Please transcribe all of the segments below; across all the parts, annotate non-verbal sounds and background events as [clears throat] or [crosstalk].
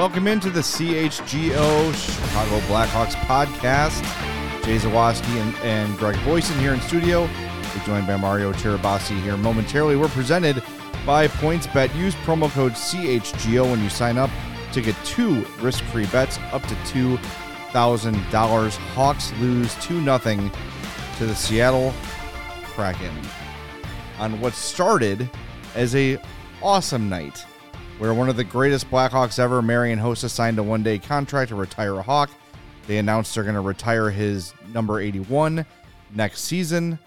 Welcome into the CHGO Chicago Blackhawks podcast. Jay Zawaski and, and Greg Boysen here in studio. We're joined by Mario Tirabassi here momentarily. We're presented by PointsBet. Use promo code CHGO when you sign up to get two risk-free bets up to $2,000. Hawks lose 2-0 to the Seattle Kraken on what started as a awesome night where one of the greatest Blackhawks ever, Marian Hossa, signed a one day contract to retire a Hawk. They announced they're going to retire his number 81 next season.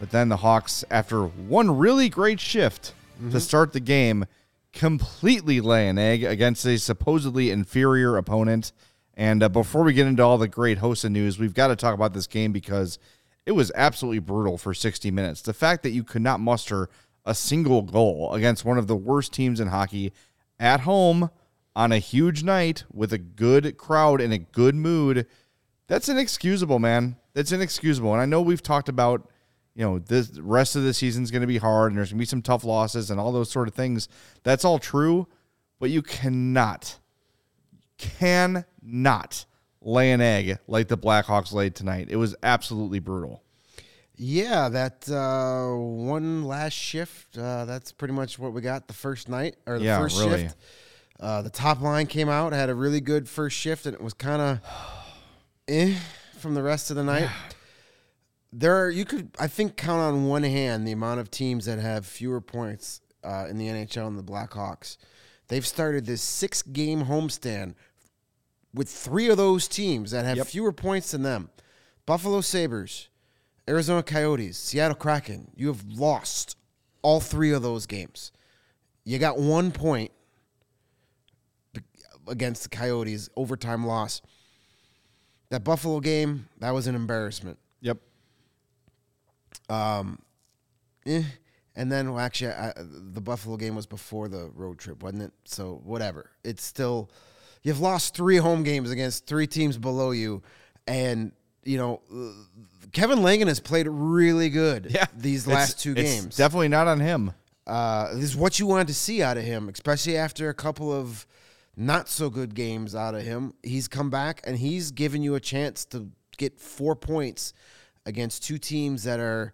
But then the Hawks, after one really great shift mm-hmm. to start the game, completely lay an egg against a supposedly inferior opponent. And uh, before we get into all the great Hossa news, we've got to talk about this game because it was absolutely brutal for 60 minutes. The fact that you could not muster a single goal against one of the worst teams in hockey at home on a huge night with a good crowd and a good mood. That's inexcusable, man. That's inexcusable. And I know we've talked about, you know, the rest of the season's going to be hard and there's going to be some tough losses and all those sort of things. That's all true, but you cannot, cannot lay an egg like the Blackhawks laid tonight. It was absolutely brutal. Yeah, that uh, one last shift. Uh, that's pretty much what we got the first night or the yeah, first really. shift. Uh, the top line came out, had a really good first shift, and it was kind of [sighs] eh from the rest of the night. There, are, you could, I think, count on one hand the amount of teams that have fewer points uh, in the NHL and the Blackhawks. They've started this six-game homestand with three of those teams that have Yep. fewer points than them: Buffalo Sabres. Arizona Coyotes, Seattle Kraken, you have lost all three of those games. You got one point against the Coyotes, overtime loss. That Buffalo game, that was an embarrassment. Yep. Um, eh. And then, well, actually, I, the Buffalo game was before the road trip, wasn't it? So, whatever. It's still, you've lost three home games against three teams below you. And, you know, Kevin Lankinen has played really good Yeah. these last two it's games. Definitely not on him. uh, this is what you wanted to see out of him, especially after a couple of not so good games out of him. He's come back and he's given you a chance to get four points against two teams that are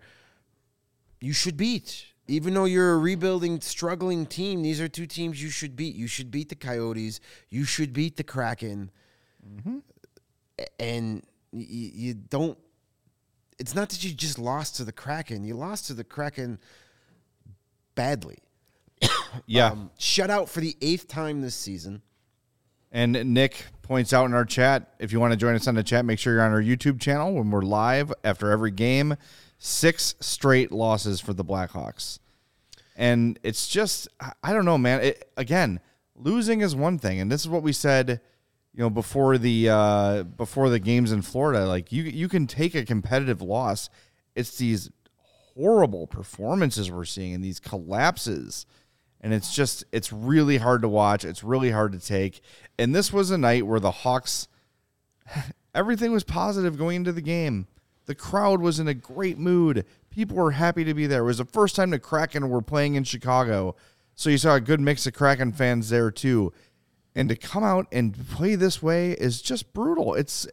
you should beat. Even though you're a rebuilding, struggling team, these are two teams you should beat. You should beat the Coyotes. You should beat the Kraken. A- And y- y- you don't. It's not that you just lost to the Kraken. You lost to the Kraken badly. [coughs] Yeah. Um, shut out for the eighth time this season. And Nick points out in our chat if you want to join us on the chat, make sure you're on our YouTube channel when we're live after every game. Six straight losses for the Blackhawks. And it's just, I- I don't know, man. It, again, losing is one thing. And this is what we said, you know, before the uh, before the games in Florida. Like you you can take a competitive loss. It's these horrible performances we're seeing and these collapses. And it's just, it's really hard to watch. It's really hard to take. And this was a night where the Hawks, [laughs] everything was positive going into the game. The crowd was in a great mood. People were happy to be there. It was the first time the Kraken were playing in Chicago. So you saw a good mix of Kraken fans there too. And to come out and play this way is just brutal. It's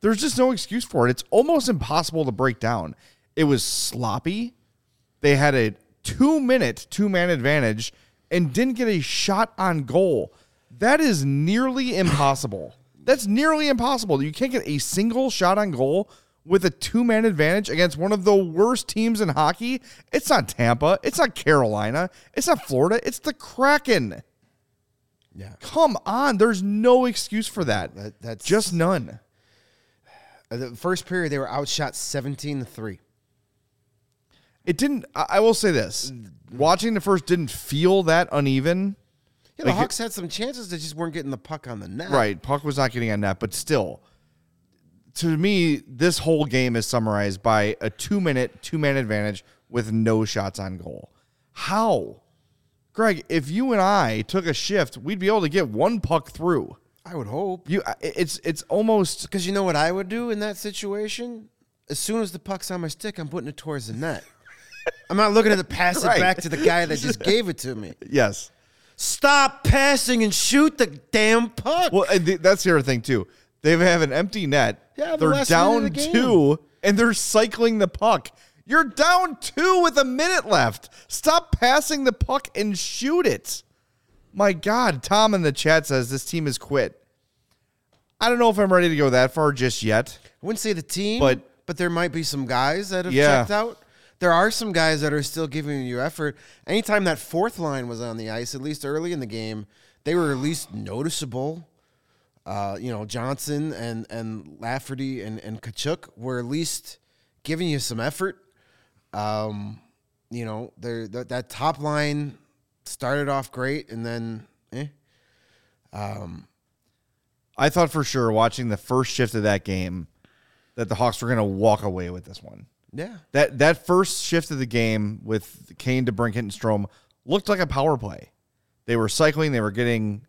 there's just no excuse for it. It's almost impossible to break down. It was sloppy. They had a two minute two man advantage and didn't get a shot on goal. That is nearly [coughs] impossible. That's nearly impossible. You can't get a single shot on goal with a two man advantage against one of the worst teams in hockey. It's not Tampa. It's not Carolina. It's not Florida. It's the Kraken. Yeah. Come on. There's no excuse for that. That- that's- just none. Uh, The first period, they were outshot 17 to 3. It didn't. I I will say this: watching the first didn't feel that uneven. Yeah, the Like it- Hawks had some chances. They just weren't getting the puck on the net. Right, puck was not getting on net, but still, to me, this whole game is summarized by a two-minute two-man advantage with no shots on goal. How, Greg? If you and I took a shift, we'd be able to get one puck through. I would hope. You, it's it's almost Because you know what I would do in that situation? As soon as the puck's on my stick, I'm putting it towards the net. [laughs] I'm not looking at the pass it Right. back to the guy that just gave it to me. [laughs] yes. Stop passing and shoot the damn puck. Well, that's the other thing too. They have an empty net. Yeah, the they're down the two, and they're cycling the puck. You're down two with a minute left. Stop passing the puck and shoot it. My God, Tom in the chat says this team has quit. I don't know if I'm ready to go that far just yet. I wouldn't say the team, But- but there might be some guys that have Yeah. checked out. There are some guys that are still giving you effort. Anytime that fourth line was on the ice, at least early in the game, they were at least noticeable. Uh, you know, Johnson and and Lafferty and and Katchouk were at least giving you some effort. Um, you know, they're, that that top line started off great, and then eh. I thought for sure watching the first shift of that game that the Hawks were going to walk away with this one. yeah, That that first shift of the game with Kane, DeBrincat, and Strome looked like a power play. They were cycling, they were getting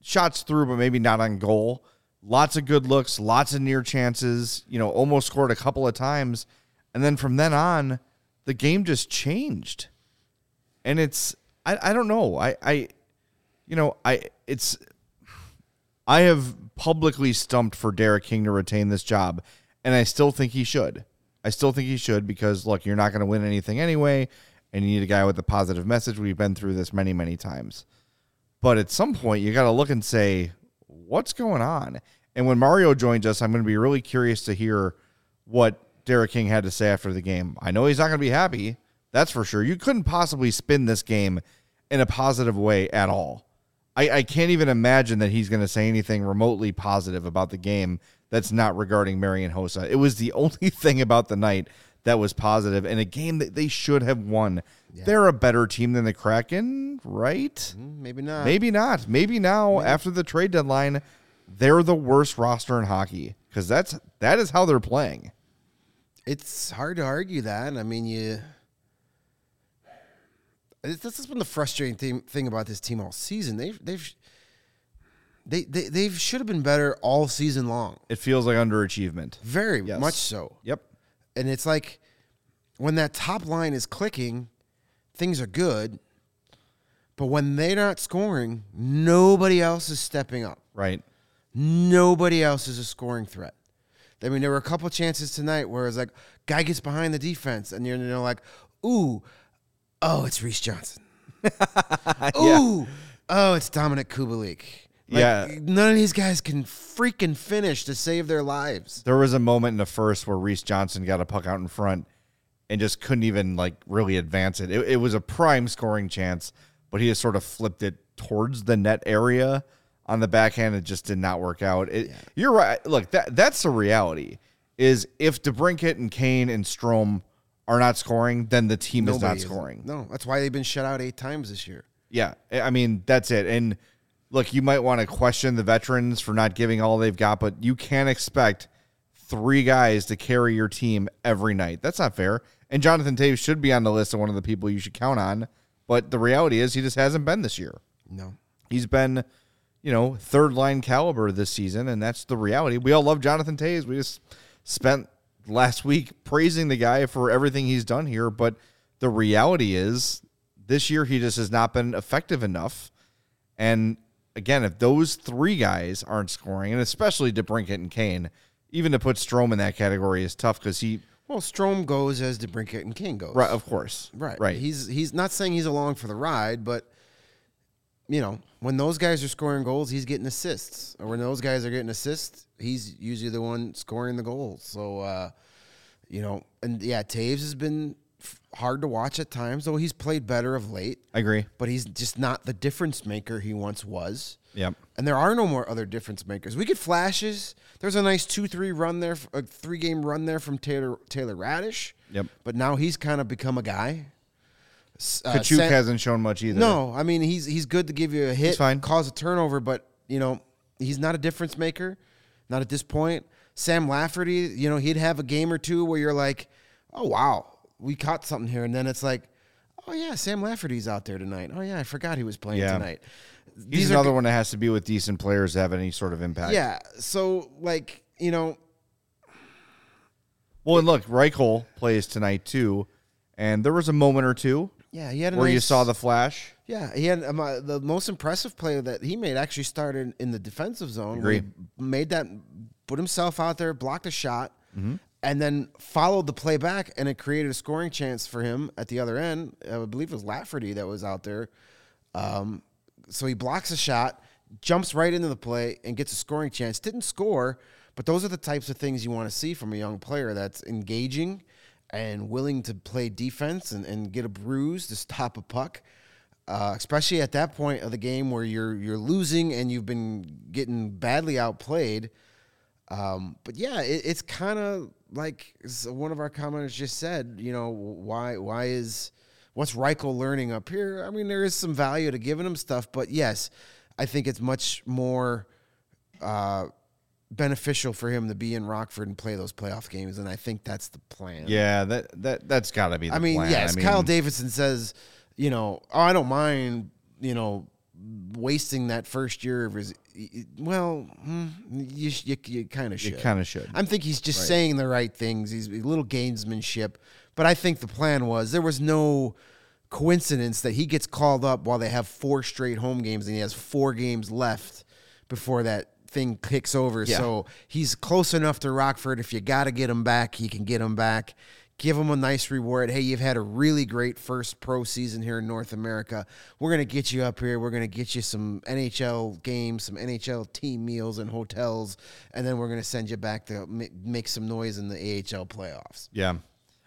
shots through, but maybe not on goal. Lots of good looks, lots of near chances. You know, almost scored a couple of times, and then from then on, the game just changed. And it's I, I don't know I I you know I it's I have publicly stumped for Derek King to retain this job, and I still think he should. I still think he should because look, you're not going to win anything anyway, and you need a guy with a positive message. We've been through this many, many times. But at some point, you got to look and say, what's going on? And when Mario joins us, I'm going to be really curious to hear what Derek King had to say after the game. I know he's not going to be happy. That's for sure. You couldn't possibly spin this game in a positive way at all. I, I can't even imagine that he's going to say anything remotely positive about the game that's not regarding Marian Hossa. It was the [laughs] only thing about the night that was positive in a game that they should have won. They're a better team than the Kraken, right? Mm, maybe not. Maybe not. Maybe now after the trade deadline, they're the worst roster in hockey because that's that is how they're playing. It's hard to argue that. I mean, you. This has been the frustrating thing, thing about this team all season. They've they've they they they've should have been better all season long. It feels like underachievement. Very Yes. much so. Yep. And it's like when that top line is clicking, things are good. But when they're not scoring, nobody else is stepping up. Right. Nobody else is a scoring threat. I mean, there were a couple chances tonight where it's like guy gets behind the defense, and you're, you know like, ooh, oh, it's Reese Johnson. [laughs] Ooh, oh, it's Dominik Kubalik. Like, Yeah. none of these guys can freaking finish to save their lives. There was a moment in the first where Reese Johnson got a puck out in front and just couldn't even like really advance it. It, it was a prime scoring chance, but he just sort of flipped it towards the net area on the backhand. It just did not work out. It, You're right. Look, that that's the reality. Is if DeBrincat and Kane and Strome are not scoring, then the team is not Nobody scoring. No, that's why they've been shut out eight times this year. Yeah, I I mean that's it. And look, you might want to question the veterans for not giving all they've got, but you can't expect three guys to carry your team every night. That's not fair. And Jonathan Toews should be on the list of one of the people you should count on. But the reality is, he just hasn't been this year. No. He's been, you know, third line caliber this season, and that's the reality. We all love Jonathan Toews. We just spent last week praising the guy for everything he's done here, but the reality is this year he just has not been effective enough. And again, if those three guys aren't scoring, and especially DeBrincat and Kane, even to put Strome in that category is tough because he, Well, Strome goes as DeBrincat and King goes. right, of course, Right. right, He's he's not saying he's along for the ride, but you know, when those guys are scoring goals, he's getting assists. Or when those guys are getting assists, he's usually the one scoring the goals. So uh, you know, and yeah, Toews has been f- hard to watch at times, though he's played better of late, I agree. but he's just not the difference maker he once was. Yep. And there are no more other difference makers. We get flashes. There's a nice two-three run there, a three-game run there from Taylor Taylor Raddysh. Yep. But now he's kind of become a guy. Uh, Katchouk Sam- hasn't shown much either. No, I mean he's he's good to give you a hit, fine. cause a turnover, but you know he's not a difference maker, not at this point. Sam Lafferty, you know he'd have a game or two where you're like, oh wow, we caught something here, and then it's like, oh yeah, Sam Lafferty's out there tonight. Oh yeah, I forgot he was playing Yeah. tonight. He's These another g- one that has to be with decent players to have any sort of impact. Yeah, so like you know, Well, and look, Reichel plays tonight too, and there was a moment or two yeah, he had a where you saw the flash. Yeah, he had um, uh, the most impressive play that he made actually started in the defensive zone. where Agree. he Made that, put himself out there, blocked a shot, Mm-hmm. and then followed the play back, and it created a scoring chance for him at the other end. I believe it was Lafferty that was out there. Um, so he blocks a shot, jumps right into the play, and gets a scoring chance. Didn't score, but those are the types of things you want to see from a young player that's engaging and willing to play defense and, and get a bruise to stop a puck uh, especially at that point of the game where you're you're losing and you've been getting badly outplayed. Um, but yeah, it, it's kind of like one of our commenters just said. You know, why why is what's Reichel learning up here? I mean, there is some value to giving him stuff, but yes, I think it's much more uh, beneficial for him to be in Rockford and play those playoff games, and I think that's the plan. Yeah, that that that's got to be. The I mean, plan. yes, I mean, Kyle Davidson says, you know, oh, I don't mind, you know, wasting that first year of his. Well, hmm, you you, you kind of should. You kind of should. I think he's just saying the right things. He's a little gamesmanship, but I think the plan was there was no coincidence that he gets called up while they have four straight home games and he has four games left before that thing kicks over. Yeah. So he's close enough to Rockford. If you got to get him back, you can get him back. Give him a nice reward. Hey, you've had a really great first pro season here in North America. We're going to get you up here. We're going to get you some NHL games, some NHL team meals and hotels, and then we're going to send you back to make some noise in the AHL playoffs. Yeah.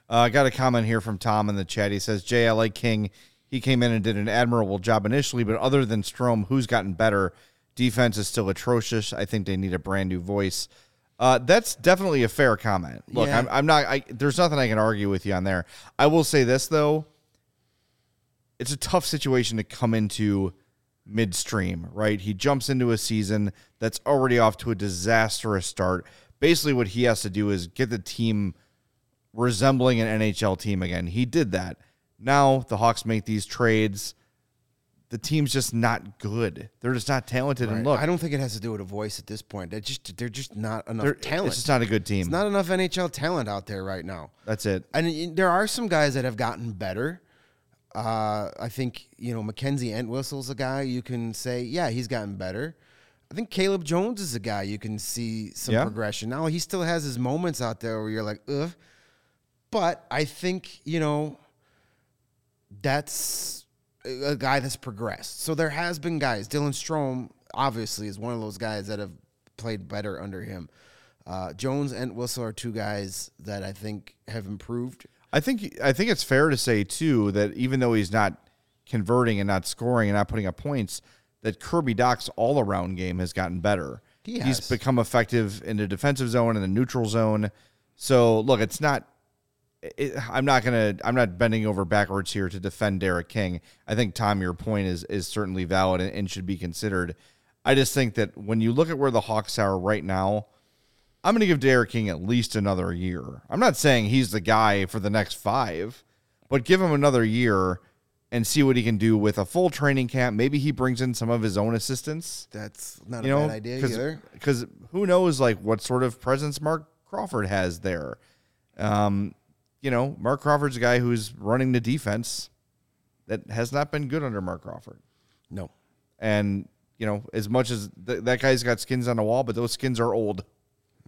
Uh, I got a comment here from Tom in the chat. He says, Jay, I like King. He came in and did an admirable job initially, but other than Strome, who's gotten better? Defense is still atrocious. I think they need a brand new voice. Uh, that's definitely a fair comment. Look, Yeah. I'm, I'm not. I, there's nothing I can argue with you on there. I will say this though. It's a tough situation to come into midstream, right? He jumps into a season that's already off to a disastrous start. Basically, what he has to do is get the team resembling an NHL team again. He did that. Now the Hawks make these trades. The team's just not good. They're just not talented. And look, I don't think it has to do with a voice at this point. They're just they're just not enough they're- talent. it's just not a good team. It's not enough NHL talent out there right now. That's it. And there are some guys that have gotten better. Uh, I think you know Mackenzie Entwistle's a guy you can say, yeah, he's gotten better. I think Caleb Jones is a guy you can see some Yeah. progression. Now he still has his moments out there where you're like, ugh. But I think you know that's a guy that's progressed. So there has been guys. Dylan Strome obviously is one of those guys that have played better under him. Uh, Jones and Whistle are two guys that I think have improved. I think I think it's fair to say too that even though he's not converting and not scoring and not putting up points, that Kirby Dach's all around game has gotten better. He He's become effective in the defensive zone and the neutral zone. So look, it's not. It, I'm not gonna. I'm not bending over backwards here to defend Derek King. I think Tom, your point is is certainly valid and, and should be considered. I just think that when you look at where the Hawks are right now, I'm going to give Derek King at least another year. I'm not saying he's the guy for the next five, but give him another year and see what he can do with a full training camp. Maybe he brings in some of his own assistants. That's not You a know, bad idea either. because who knows like what sort of presence Marc Crawford has there. Um, you know, Marc Crawford's a guy who's running the defense that has not been good under Marc Crawford. No. And you know, as much as th- that guy's got skins on the wall, but those skins are old.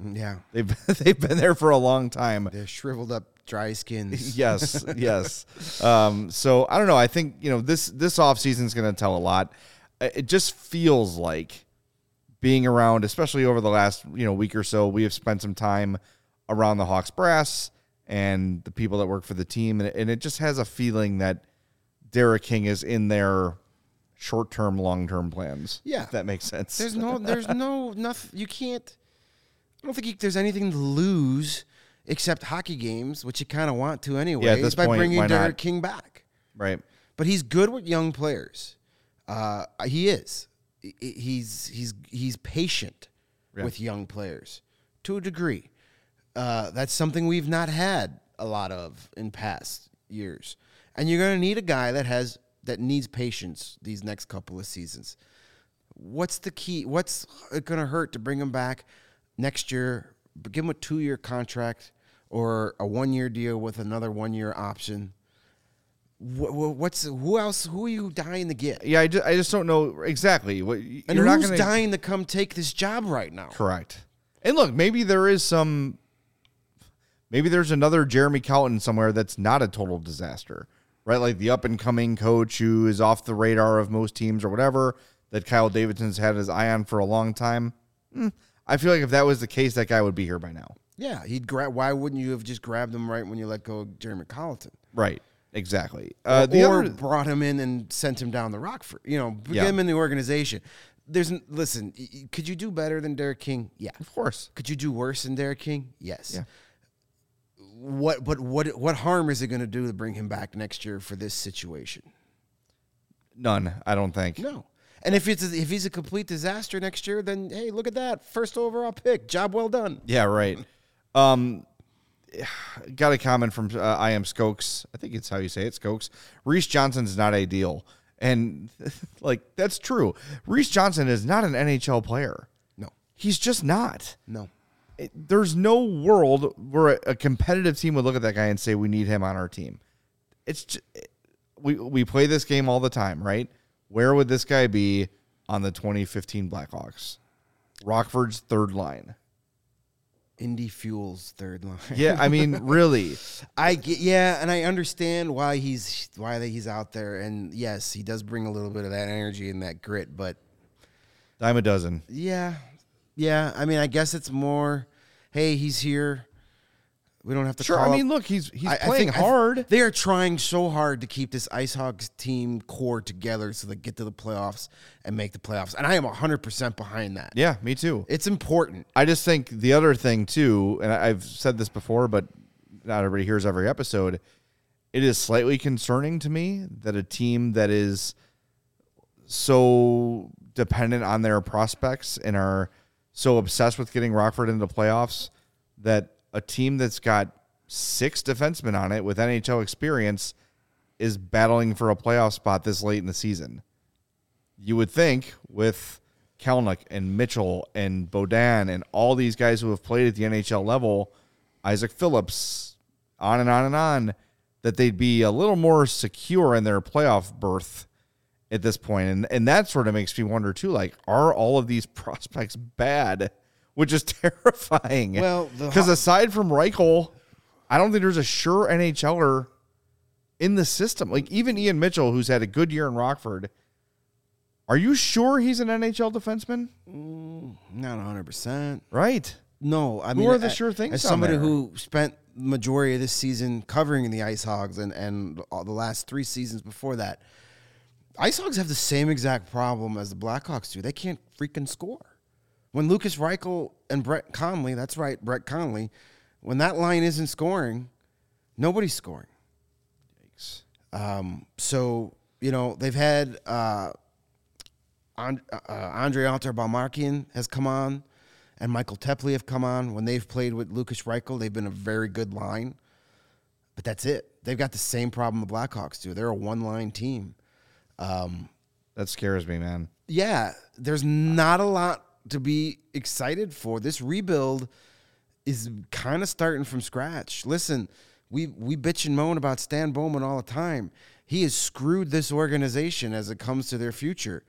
Mm, Yeah. They've [laughs] they've been there for a long time. They're shriveled up, dry skins. [laughs] yes, yes. Um, so I don't know. I think you know this this off season is going to tell a lot. It just feels like being around, especially over the last you know week or so, we have spent some time around the Hawks brass and the people that work for the team, and, and it just has a feeling that Derek King is in their short term, long term plans. Yeah. if that makes sense. There's no, [laughs] there's no, nothing. You can't. I don't think you, there's anything to lose except hockey games, which you kind of want to anyway. Yeah, at this by point, bringing why Derek not? King back. right. But he's good with young players. Uh, he is. He's he's he's patient Yeah. with young players to a degree. Uh, that's something we've not had a lot of in past years. And you're going to need a guy that has that needs patience these next couple of seasons. What's the key? What's it going to hurt to bring him back next year? Give him a two year contract or a one year deal with another one year option. Wh- wh- What's who else? Who are you dying to get? Yeah, I just, I just don't know exactly what And you're not who's gonna, dying to come take this job right now? Correct. And look, maybe there is some. Maybe there's another Jeremy Colliton somewhere that's not a total disaster, right? Like the up and coming coach who is off the radar of most teams or whatever that Kyle Davidson's had his eye on for a long time. Hmm, I feel like if that was the case, that guy would be here by now. Yeah, he'd grab. Why wouldn't you have just grabbed him right when you let go of Jeremy Colliton? Right. Exactly. Uh, the or other, brought him in and sent him down the rock for you know Yeah. get him in the organization. There's listen. Could you do better than Derek King? Yeah. of course. Could you do worse than Derek King? Yes. Yeah. What? But what? What harm is it going to do to bring him back next year for this situation? None. I don't think. No. And if it's if he's a complete disaster next year, then hey, look at that first overall pick. Job well done. Yeah, right. Um, [sighs] got a comment from uh, I am Skokes. I think it's how you say it, Skokes. Reese Johnson's not ideal, and [laughs] like that's true. Reese Johnson is not an NHL player. No. He's just not. No. It- there's no world where a, a competitive team would look at that guy and say we need him on our team. It's just, we we play this game all the time, right? Where would this guy be on the 2015 Blackhawks? Rockford's third line. Indy Fuels third line. Yeah, I mean, [laughs] really. I get, yeah, and I understand why he's why he's out there, and yes, he does bring a little bit of that energy and that grit. But Dime a dozen. yeah, yeah, I mean, I guess it's more, hey, he's here. We don't have to. Sure. call I up- mean, look, he's he's I- I playing I hard. they are trying so hard to keep this Ice Hogs team core together so they get to the playoffs and make the playoffs. And I am 100% behind that. yeah, me too. It's important. I just think the other thing too, and I've said this before, but not everybody hears every episode. It is slightly concerning to me that a team that is so dependent on their prospects and are so obsessed with getting Rockford into the playoffs that a team that's got six defensemen on it with NHL experience is battling for a playoff spot this late in the season. You would think with Kelnick and Mitchell and Bodan and all these guys who have played at the NHL level, Isaak Phillips, on and on and on, that they'd be a little more secure in their playoff berth at this point. And and that sort of makes me wonder too, like, are all of these [laughs] prospects bad? Which is [laughs] terrifying. Well, because Haw- aside from Reichel, I don't think there's a sure NHLer in the system. Like even Ian Mitchell, who's had a good year in Rockford, are you sure he's an NHL defenseman? Mm, not 100%. Right. No, I Who mean, are the a- sure things As somebody there? who spent majority of this season covering the Ice Hogs and and all the last three seasons before that, Ice Hogs have the same exact problem as the Blackhawks do. They can't freaking score. When Lukas Reichel and Brett Connolly, that's right, Brett Connolly, when that line isn't scoring, nobody's scoring. Um, so you know they've had uh, and, uh, Andre Alter has come on, and Michael Teply have come on. When they've played with Lukas Reichel, they've been a very good line. but that's it. They've got the same problem the Blackhawks do. They're a one line team. Um, that scares me, man. Yeah, there's not a lot to be excited for. This rebuild is kind of starting from scratch. Listen, we we bitch and moan about Stan Bowman all the time. He has screwed this organization as it comes to their future.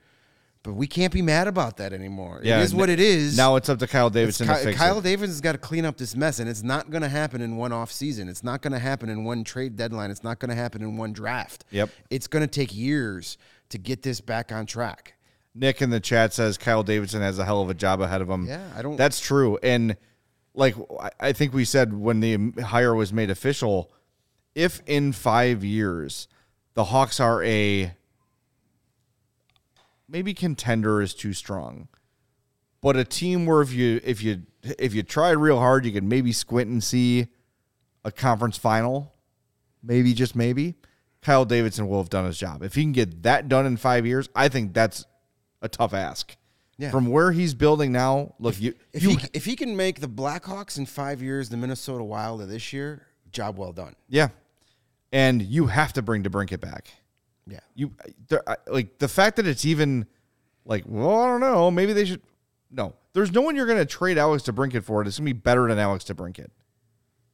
But we can't be mad about that anymore. Yeah, it is what it is. Now it's up to Kyle Davidson Ky- to fix Kyle it. Davidson's got to clean up this mess, and it's not going to happen in one off season. It's not going to happen in one trade deadline. It's not going to happen in one draft. Yep. It's going to take years to get this back on track. Nick in the chat says Kyle Davidson has a hell of a job ahead of him. Yeah, I don't- That's true, and like I- I think we said when the hire was made official, if in five years the Hawks are a maybe contender is too strong, but a team where if you if you if you try real hard, you can maybe squint and see a conference final, maybe just maybe. Kyle Davidson will have done his job. If he can get that done in five years, I think that's a tough ask. Yeah. From where he's building now, look, you, If you he if he can make the Blackhawks in five years the Minnesota Wild of this year, job well done. yeah, and you have to bring DeBrincat back. Yeah. You I- like the fact that it's even like, well, I don't know, maybe they should. No, there's no one you're going to trade Alex to DeBrincat for. It's going to be better than Alex to DeBrincat.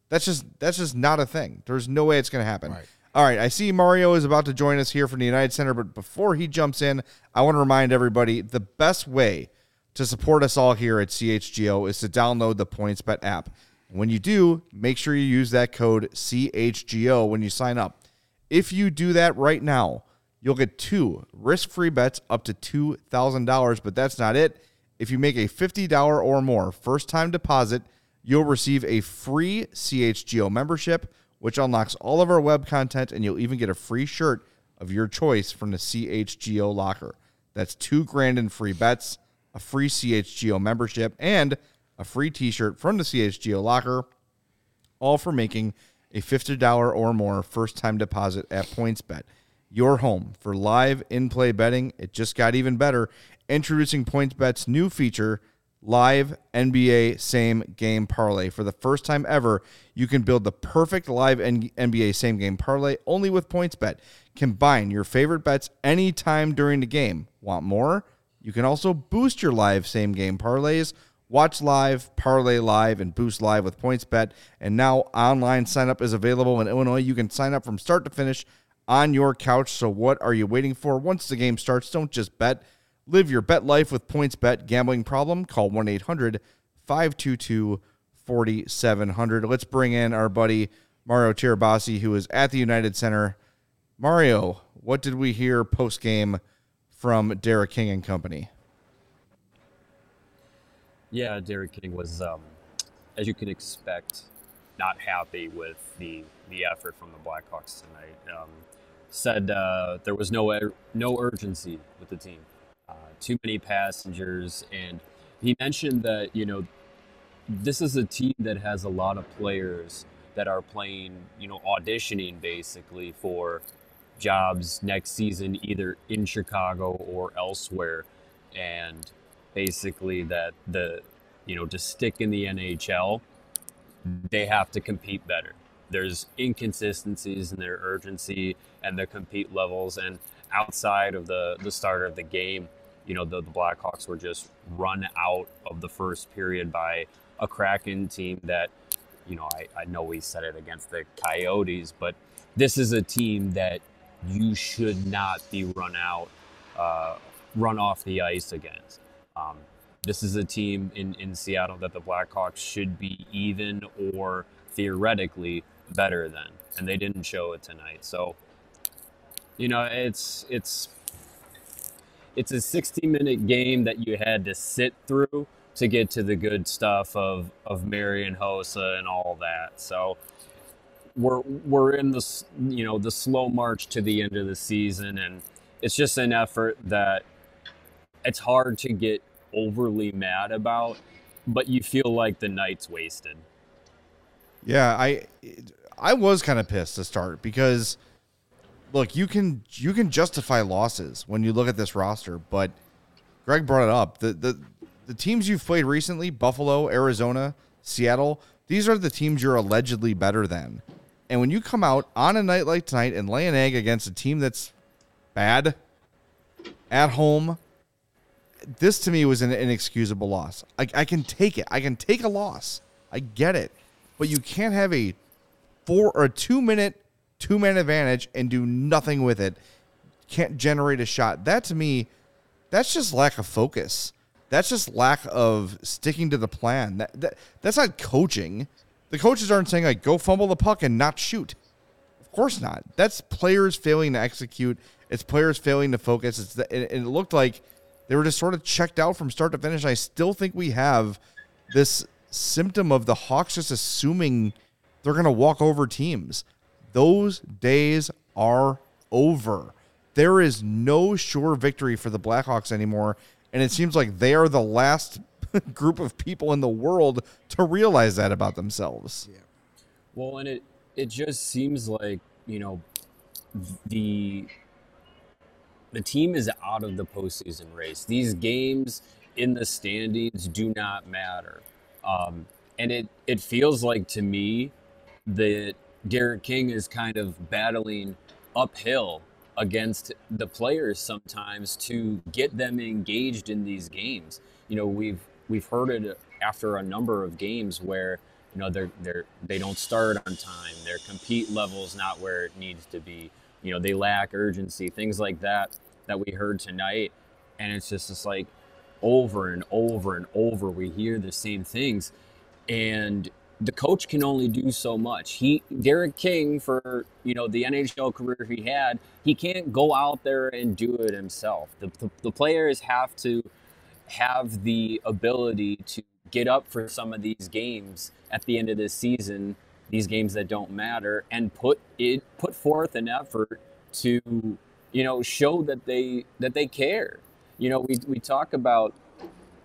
That's just that's just not a thing. There's no way it's going to happen. Right. All right, I see Mario is about to join us here from the United Center, but before he jumps in, I want to remind everybody the best way to support us all here at CHGO is to download the PointsBet app. When you do, make sure you use that code CHGO when you sign up. If you do that right now, you'll get two risk-free bets up to $2,000, but that's not it. If you make a $50 or more first-time deposit, you'll receive a free CHGO membership, which unlocks all of our web content, and you'll even get a free shirt of your choice from the CHGO locker. That's two grand in free bets, a free CHGO membership, and a free t-shirt from the CHGO locker all for making a $50 or more first time deposit at PointsBet. Your home for live in play betting. It just got even better. Introducing PointsBet's new feature, Live NBA Same Game Parlay. For the first time ever, you can build the perfect live NBA Same Game Parlay only with PointsBet. Combine your favorite bets anytime during the game. Want more? You can also boost your live same game parlays. Watch live, parlay live, and boost live with PointsBet. And now online sign up is available in Illinois. You can sign up from start to finish on your couch. So what are you waiting for? Once the game starts, don't just bet. Live your bet life with PointsBet. Gambling problem? Call 1 800 522 4700. Let's bring in our buddy Mario Tirabassi, who is at the United Center. Mario, what did we hear post game from Derek King and company? Yeah, Derek King was, um, as you can expect, not happy with the the effort from the Blackhawks tonight. Um, said uh, there was no no urgency with the team, uh, too many passengers, and he mentioned that you know this is a team that has a lot of players that are playing, you know, auditioning basically for jobs next season, either in Chicago or elsewhere, and basically that the, you know, to stick in the NHL, they have to compete better. There's inconsistencies in their urgency and their compete levels, and outside of the the start of the game, you know, the, the Blackhawks were just run out of the first period by a Kraken team that, you know, I, I know we said it against the Coyotes, but this is a team that you should not be run out, uh, run off the ice against. Um, this is a team in, in Seattle that the Blackhawks should be even or theoretically better than, and they didn't show it tonight. So, you know, it's it's it's a 60 minute game that you had to sit through to get to the good stuff of of Marian Hossa and all that. So we're we're in this you know the slow march to the end of the season, and it's just an effort that it's hard to get overly mad about, but you feel like the night's wasted. Yeah, I I was kind of pissed to start because look, you can you can justify losses when you look at this roster, but Greg brought it up. The the the teams you've played recently, Buffalo, Arizona, Seattle, these are the teams you're allegedly better than. And when you come out on a night like tonight and lay an egg against a team that's bad at home, this to me was an inexcusable loss. I, I can take it. I can take a loss. I get it. But you can't have a four or two minute, two man advantage and do nothing with it. Can't generate a shot. That to me, that's just lack of focus. That's just lack of sticking to the plan. That, that that's not coaching. The coaches aren't saying like go fumble the puck and not shoot. Of course not. That's players failing to execute. It's players failing to focus. It's the, and it looked like they were just sort of checked out from start to finish. I still think we have this symptom of the Hawks just assuming they're going to walk over teams. Those days are over. There is no sure victory for the Blackhawks anymore, and it seems like they are the last [laughs] group of people in the world to realize that about themselves. Yeah. Well, and it it just seems like you know the the team is out of the postseason race. These games in the standings do not matter, um, and it it feels like to me that Derek King is kind of battling uphill against the players sometimes to get them engaged in these games. You know, we've we've heard it after a number of games where you know they're they're they don't start on time, their compete level's not where it needs to be. You know, they lack urgency, things like that that we heard tonight, and it's just it's like over and over and over we hear the same things, and the coach can only do so much. He Derek King for you know the NHL career he had, he can't go out there and do it himself. The, the, the, players have to have the ability to get up for some of these games at the end of this season, these games that don't matter, and put it put forth an effort to you know show that they that they care. You know, we we talk about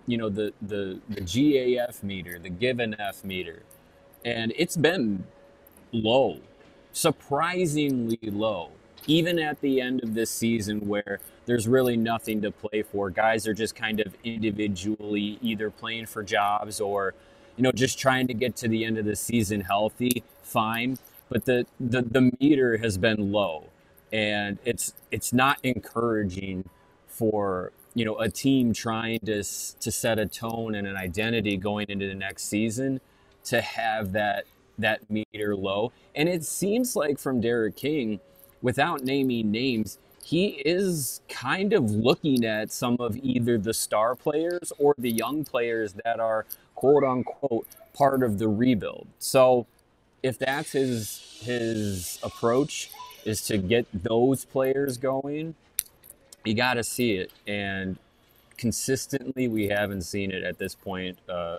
you know the the the GAF meter, the given F meter and it's been low, surprisingly low. Even at the end of this season, where there's really nothing to play for, guys are just kind of individually either playing for jobs or, you know, just trying to get to the end of the season healthy. Fine, but the the, the meter has been low, and it's it's not encouraging for you know a team trying to to set a tone and an identity going into the next season to have that that meter low. And it seems like from Derek King, without naming names, he is kind of looking at some of either the star players or the young players that are quote unquote part of the rebuild. So if that's his his approach is to get those players going, you got to see it. And consistently, we haven't seen it at this point uh,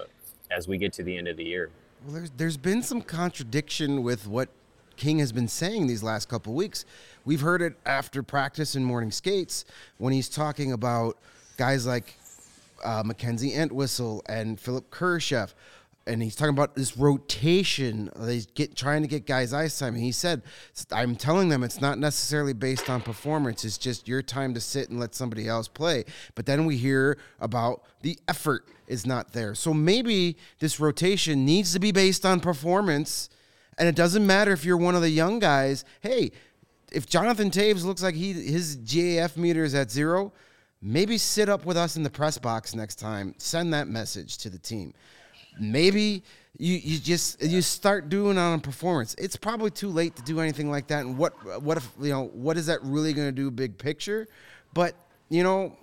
as we get to the end of the year. Well, there's there's been some contradiction with what King has been saying these last couple weeks. We've heard it after practice and morning skates when he's talking about guys like uh, Mackenzie Entwistle and Philipp Kurashev and he's talking about this rotation. They get trying to get guys ice time. And he said, "I'm telling them it's not necessarily based on performance. It's just your time to sit and let somebody else play." But then we hear about the effort is not there. So maybe this rotation needs to be based on performance, and it doesn't matter if you're one of the young guys. Hey, if Jonathan Toews looks like he his GAF meter is at zero, maybe sit up with us in the press box next time. Send that message to the team maybe you, you just you start doing on a performance. It's probably too late to do anything like that. And what what if you know what is that really going to do big picture? But you know,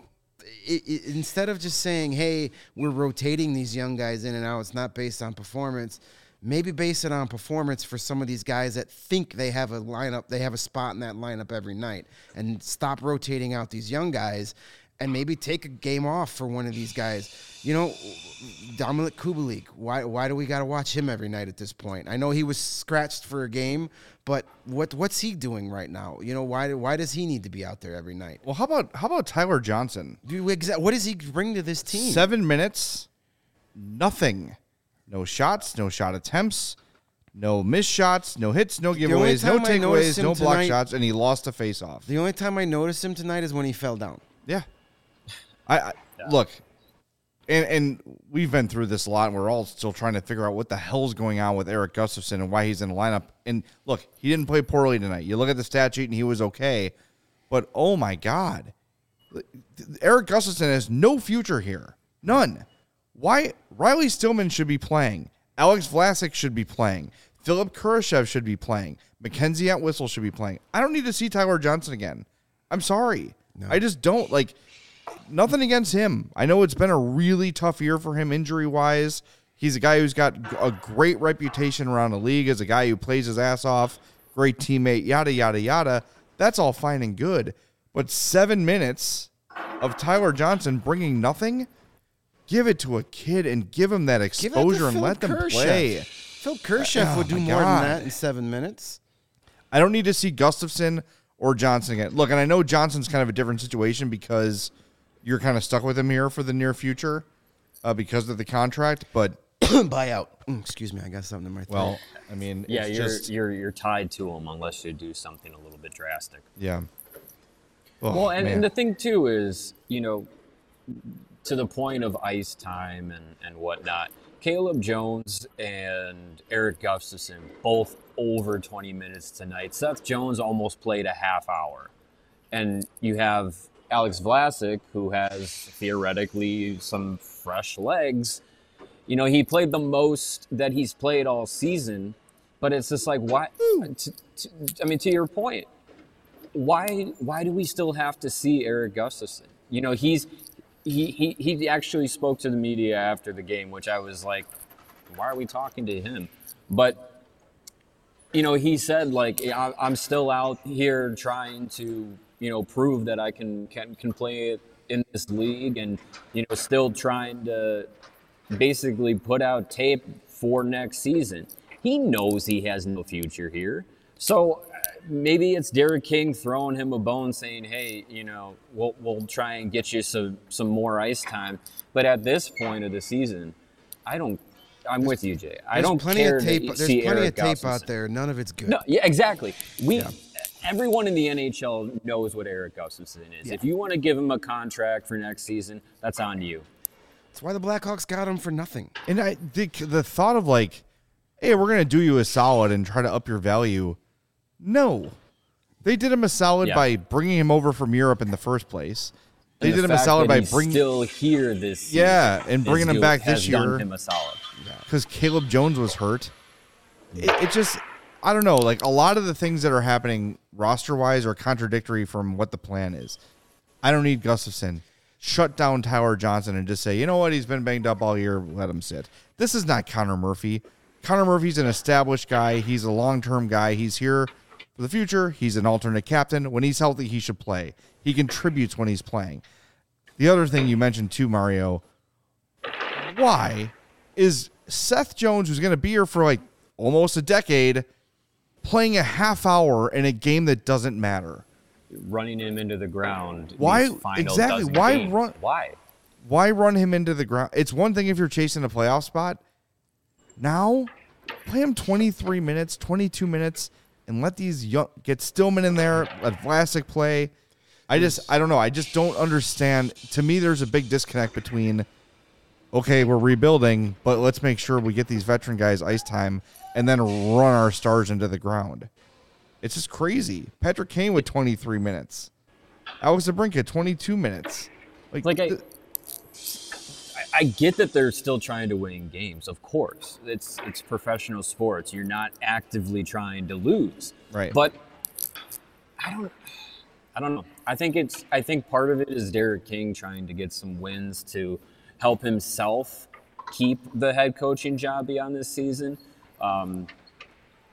it, it, instead of just saying, "Hey, we're rotating these young guys in and out," it's not based on performance. Maybe base it on performance for some of these guys that think they have a lineup, they have a spot in that lineup every night, and stop rotating out these young guys and maybe take a game off for one of these guys. You know, Dominik Kubalik. Why why do we got to watch him every night at this point? I know he was scratched for a game, but what what's he doing right now? You know, why why does he need to be out there every night? Well, how about how about Tyler Johnson? Dude, what does he bring to this team? Seven minutes, nothing, no shots, no shot attempts. No missed shots, no hits, no giveaways, no takeaways, no block tonight, shots, and he lost a face off. The only time I noticed him tonight is when he fell down. Yeah, I, I yeah. look. and and we've been through this a lot, and we're all still trying to figure out what the hell's going on with Erik Gustafsson and why he's in the lineup. And look, he didn't play poorly tonight. You look at the stat sheet, and he was okay. But oh my god, Erik Gustafsson has no future here, none. Why Riley Stillman should be playing, Alex Vlasic should be playing, Philipp Kurashev should be playing, Mackenzie Entwistle should be playing. I don't need to see Tyler Johnson again. I'm sorry, I just don't like nothing against him. I know it's been a really tough year for him injury wise. He's a guy who's got a great reputation around the league as a guy who plays his ass off, great teammate, yada, yada, yada. That's all fine and good. But seven minutes of Tyler Johnson bringing nothing, give it to a kid and give him that Give it to exposure and Phil let them Kurashev. play. Phil Kurashev Oh would do more God. than that in seven minutes. I don't need to see Gustafsson or Johnson again. Look, and I know Johnson's kind of a different situation because you're kind of stuck with him here for the near future uh, because of the contract. But [coughs] Buyout. Mm, Excuse me, I got something in my throat. well, I mean, Yeah, it's you're just you're you're tied to him unless you do something a little bit drastic. yeah. Oh, well, and, and the thing too is, you know, to the point of ice time and and whatnot. Caleb Jones and Erik Gustafsson both over 20 minutes tonight. Seth Jones almost played a half hour, and you have Alex Vlasic who has theoretically some fresh legs. You know, he played the most that he's played all season, but it's just like why? To, to, I mean, to your point, why why do we still have to see Erik Gustafsson? You know, he's he, he he actually spoke to the media after the game, which I was like, why are we talking to him? But you know, he said like "I- I'm still out here trying to you know prove that I can can can play it in this league, and you know, still trying to basically put out tape for next season. He knows he has no future here. So maybe it's Derek King throwing him a bone saying, "Hey, you know, we'll we'll try and get you some some more ice time." But at this point of the season, I don't I'm with you, Jay. I don't plenty care of to tape. There's see plenty Eric of tape out there. None of it's good. No, yeah, exactly. We everyone in the NHL knows what Erik Gustafsson is. If you want to give him a contract for next season, that's on you. That's why the Blackhawks got him for nothing. And I think the thought of like, hey, we're gonna do you a solid and try to up your value. No, they did him a solid Yeah. by bringing him over from Europe in the first place. They the did him a fact solid by he's bringing still here this season Yeah, and bringing him back this year. him a solid. because Caleb Jones was hurt. It, it just, I don't know. Like a lot of the things that are happening roster wise are contradictory from what the plan is. I don't need Gustafsson. Shut down Tyler Johnson and just say, you know what, he's been banged up all year. Let him sit. This is not Connor Murphy. Connor Murphy's an established guy. He's a long term guy. He's here for the future. He's an alternate captain. When he's healthy, he should play. He contributes when he's playing. The other thing you mentioned too, Mario, why is Seth Jones, who's going to be here for like almost a decade, playing a half hour in a game that doesn't matter? Running him into the ground. Why- exactly, why games. run- Why? Why run him into the ground? It's one thing if you're chasing a playoff spot. Now, play him 23 minutes, 22 minutes, and let these young get Stillman in there. Let Vlasic play. I just, I don't know. I just don't understand. To me, there's a big disconnect between, okay, we're rebuilding, but let's make sure we get these veteran guys ice time and then run our stars into the ground. It's just crazy. Patrick Kane with 23 minutes. Alex DeBrincat 22 minutes. Like, Like I, th- I, get that they're still trying to win games. Of course, it's it's professional sports. You're not actively trying to lose. Right. But I don't. I don't know. I think it's. I think part of it is Derek King trying to get some wins to help himself keep the head coaching job beyond this season. Um,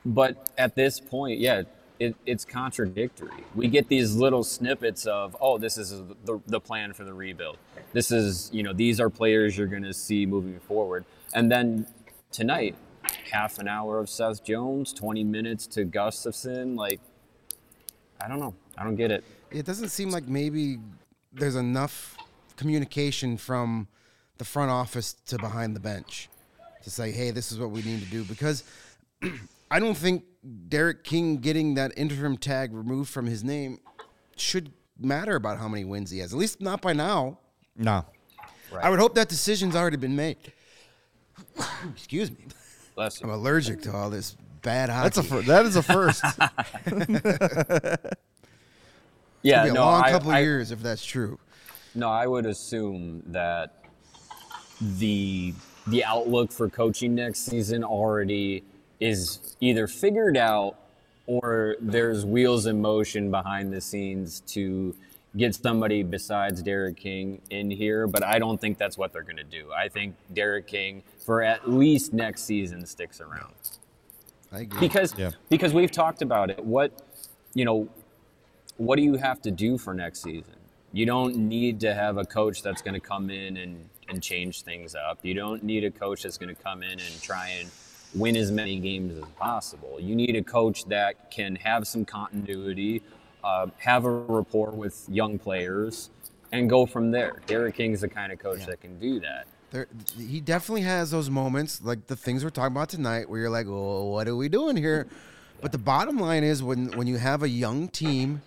but at this point, yeah, it, it's contradictory. We get these little snippets of, oh, this is the, the plan for the rebuild. This is, you know, these are players you're going to see moving forward. And then tonight, half an hour of Seth Jones, 20 minutes to Gustafsson. Like, I don't know. I don't get it. It doesn't seem like maybe there's enough communication from the front office to behind the bench to say, hey, this is what we need to do. Because [clears throat] I don't think Derek King getting that interim tag removed from his name should matter about how many wins he has. At least not by now. no. I would hope that decision's already been made. [coughs] Excuse me. Bless. I'm allergic to all this bad hockey. That's a fir- that is a first. [laughs] yeah, It'll be a no, long I, couple I- years if that's true. No, I would assume that the the outlook for coaching next season already is either figured out or there's wheels in motion behind the scenes to get somebody besides Derek King in here, but I don't think that's what they're going to do. I think Derek King for at least next season sticks around I agree. because Yeah. because we've talked about it. What you know, what do you have to do for next season? You don't need to have a coach that's going to come in and and change things up. You don't need a coach that's going to come in and try and win as many games as possible. You need a coach that can have some continuity, uh, have a rapport with young players, and go from there. Derek King's the kind of coach that can do that. There, he definitely has those moments, like the things we're talking about tonight, where you're like, "Well, what are we doing here?" But the bottom line is, when when you have a young team,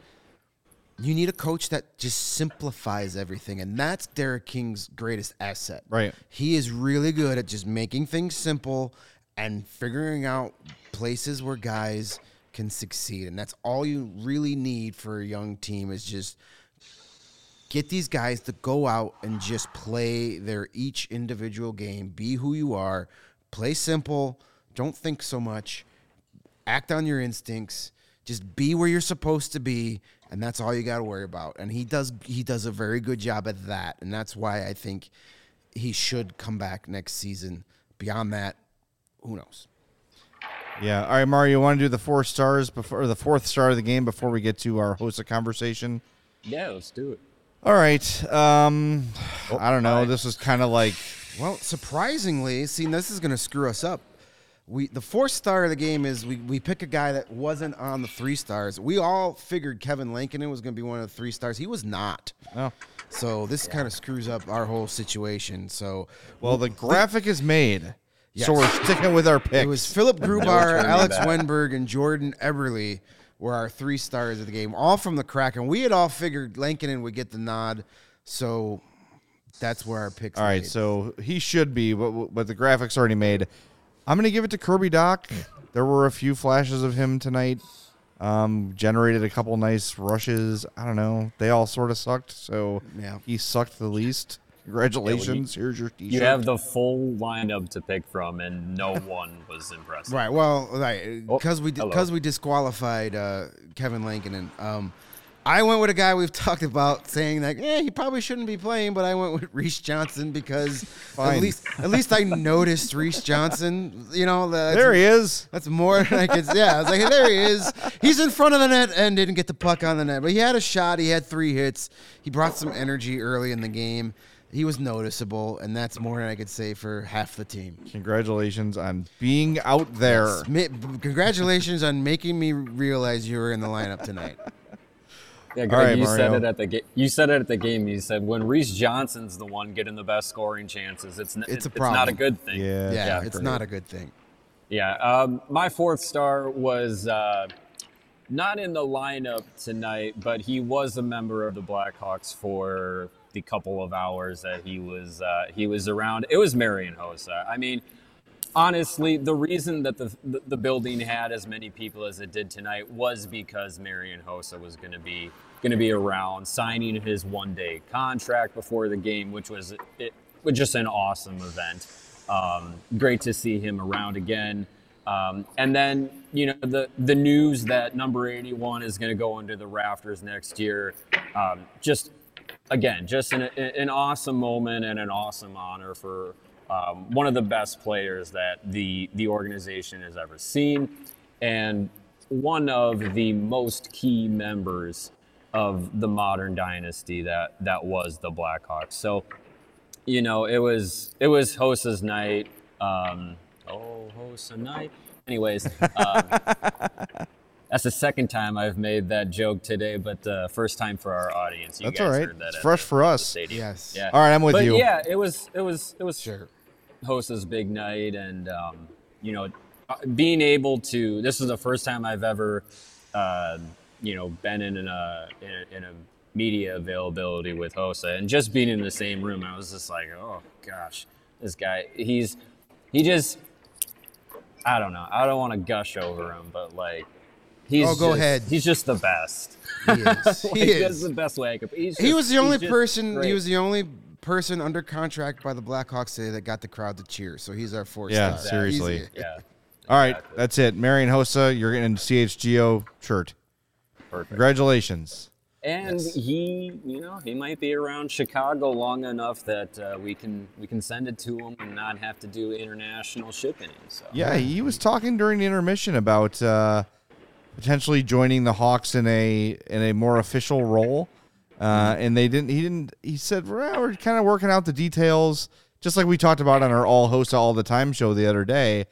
you need a coach that just simplifies everything, and that's Derek King's greatest asset. Right. He is really good at just making things simple and figuring out places where guys can succeed, and that's all you really need for a young team is just get these guys to go out and just play their each individual game, be who you are, play simple, don't think so much, act on your instincts, just be where you're supposed to be, and that's all you got to worry about. And he does he does a very good job at that, and that's why I think he should come back next season. Beyond that, who knows? yeah. All right, Mario, you want to do the four stars before or the fourth star of the game before we get to our host of conversation? Yeah, let's do it. All right. Um, I don't know. bye. This is kind of like Well, surprisingly, see, this is going to screw us up. We the fourth star of the game is we, we pick a guy that wasn't on the three stars. We all figured Kevin Lankinen was going to be one of the three stars. He was not. oh, So this kind of screws up our whole situation. So well, the graphic is made, Yes. so we're sticking with our pick. it was Philip [laughs] Grubauer, Alex back. Wennberg, and Jordan Eberle were our three stars of the game, all from the Kraken. We had all figured Lankinen would get the nod, so that's where our picks. All right, made. so he should be, but but the graphics already made. I'm gonna give it to Kirby Dach. There were a few flashes of him tonight. Um, generated a couple nice rushes. I don't know. They all sort of sucked, so Yeah. he sucked the least. Congratulations. Here's your t-shirt. You have the full lineup to pick from, and no [laughs] one was impressed. Right. Well, right. Oh, Because we because we disqualified uh, Kevin Lankinen. Um, I went with a guy we've [laughs] talked about saying that yeah he probably shouldn't be playing, but I went with [laughs] Reese Johnson because Fine. at least at least I noticed Reese Johnson. You know there he is. That's more than I could. Yeah, I was like, hey, there he is. He's in front of the net and didn't get the puck on the net, but he had a shot. He had three hits. He brought some energy early in the game. He was noticeable, and that's more than I could say for half the team. Congratulations on being out there. Mi- Congratulations on making me realize you were in the lineup tonight. Yeah, Greg, right, you said it at the game. You said it at the game. You said when Reese Johnson's the one getting the best scoring chances, it's n- It's a it's not a good thing. Yeah. Yeah, Yeah, it's not a good thing. Yeah. Um, my fourth star was uh, not in the lineup tonight, but he was a member of the Blackhawks for the couple of hours that he was uh, he was around. It was Marian Hossa. I mean, honestly, the reason that the, the building had as many people as it did tonight was because Marian Hossa was going to be going to be around, signing his one day contract before the game, which was it was just an awesome event. Um, great to see him around again. Um, and then you know the the news that number 81 is going to go under the rafters next year. Um, just again, just an, an awesome moment and an awesome honor for um, one of the best players that the the organization has ever seen, and one of the most key members of the modern dynasty that that was the Blackhawks. So, you know, it was it was Hossa's night. Um, oh, Hossa night. Anyways, um, [laughs] that's the second time I've made that joke today, but uh, first time for our audience. You That's guys all right. heard that It's fresh the- for us. Yes. Yeah. All right, I'm with but you. yeah, it was it was it was Sure. Hossa's big night, and um, you know, uh, being able to. This is the first time I've ever, uh, you know, been in a in a, in a media availability with Hossa, and just being in the same room, I was just like, oh gosh, this guy, he's he just, I don't know, I don't want to gush over him, but like. He's Oh, go just- ahead. He's just the best. He is. [laughs] He is. That's the best way I could. He's He was the only person. great. He was the only person under contract by the Blackhawks today that got the crowd to cheer. So he's our four Yeah, star. seriously. He's- Yeah. All right, Exactly. that's it. Marian Hossa, you're getting a CHGO shirt. Perfect. Congratulations. And he, you know, he might be around Chicago long enough that uh, we can we can send it to him and not have to do international shipping. So Yeah, he was talking during the intermission about uh, potentially joining the Hawks in a in a more official role. Uh, and they didn't. He didn't. He said well, we're kind of working out the details, just like we talked about on our All Hossa All the Time show the other day.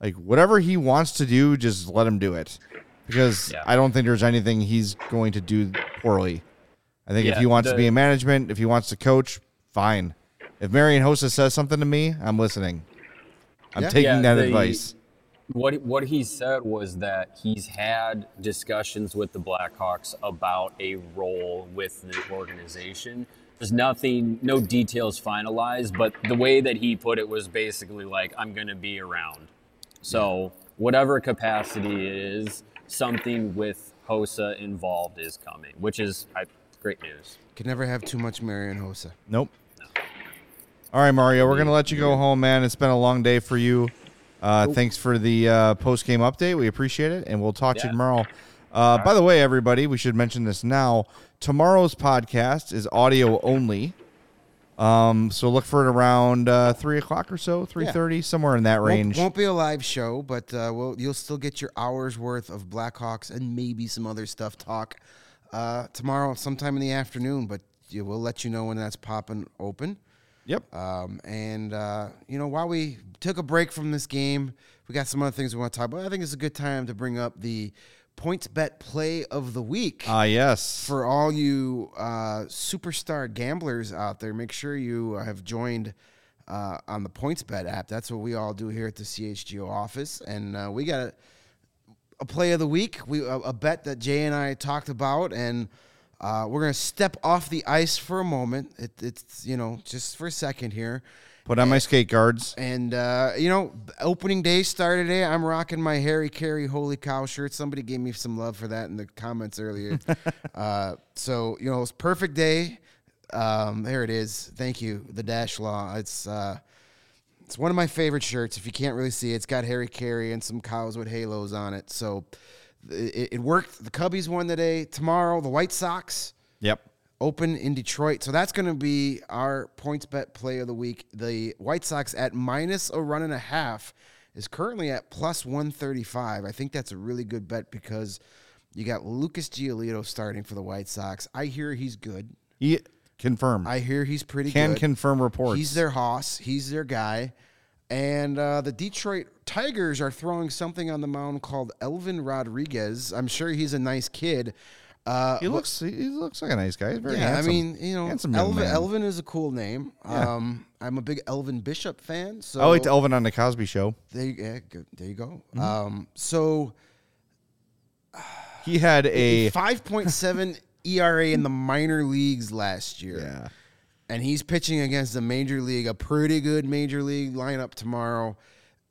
Like whatever he wants to do, just let him do it, because Yeah. I don't think there's anything he's going to do poorly. I think if he wants to be in management, if he wants to coach, fine. If Marian Hossa says something to me, I'm listening. I'm Yeah. taking Yeah, that the- advice. What what he said was that he's had discussions with the Blackhawks about a role with the organization. There's nothing, no details finalized, but the way that he put it was basically like, "I'm going to be around." So whatever capacity it is, something with Hossa involved is coming, which is I, great news. Can never have too much Marian Hossa. Nope. All right, Mario, we're gonna let you go home, man. It's been a long day for you. Uh, thanks for the uh, post game update. We appreciate it, and we'll talk to you tomorrow. Uh, by the way, everybody, we should mention this now. Tomorrow's podcast is audio only. Um, so look for it around uh, three o'clock or so, three thirty, somewhere in that Won't, range. won't be a live show, but uh, we'll, you'll still get your hours worth of Blackhawks and maybe some other stuff talk uh, tomorrow, sometime in the afternoon. But we'll let you know when that's popping open. Yep. Um, and uh, you know, while we took a break from this game, we got some other things we want to talk about. I think it's a good time to bring up the points bet play of the week. Ah, yes. for all you uh, superstar gamblers out there, make sure you have joined uh, on the PointsBet app. That's what we all do here at the CHGO office, and uh, we got a, a play of the week. We a, a bet that Jay and I talked about, and uh, we're gonna step off the ice for a moment. It, it's you know just for a second here. Put on my skate guards. And uh, you know, opening day started today. I'm rocking my Harry Caray Holy Cow shirt. Somebody gave me some love for that in the comments earlier. [laughs] uh, so you know, it's perfect day. Um, there it is. Thank you, the Dash Law. It's uh, it's one of my favorite shirts. If you can't really see it, it's got Harry Caray and some cows with halos on it. So it, it worked. The Cubbies won today. Tomorrow, the White Sox Yep. open in Detroit. So that's going to be our points bet play of the week. The White Sox at minus a run and a half is currently at plus 135. I think that's a really good bet because you got Lucas Giolito starting for the White Sox. I hear he's good. He confirmed. I hear he's pretty Can good. confirm reports. He's their hoss. He's their guy. And uh, the Detroit Tigers are throwing something on the mound called Elvin Rodriguez. I'm sure he's a nice kid. Uh, He looks. He he looks like a nice guy. He's very yeah, handsome. I mean, you know, Handsome Elvin. Elvin is a cool name. Um, I'm a big Elvin Bishop fan. So I liked Elvin on the Cosby Show. There, you- yeah, good, there you go. Mm-hmm. Um, so He had a 5.7 ERA in the minor leagues last year. yeah. And he's pitching against a major league, a pretty good major league lineup tomorrow.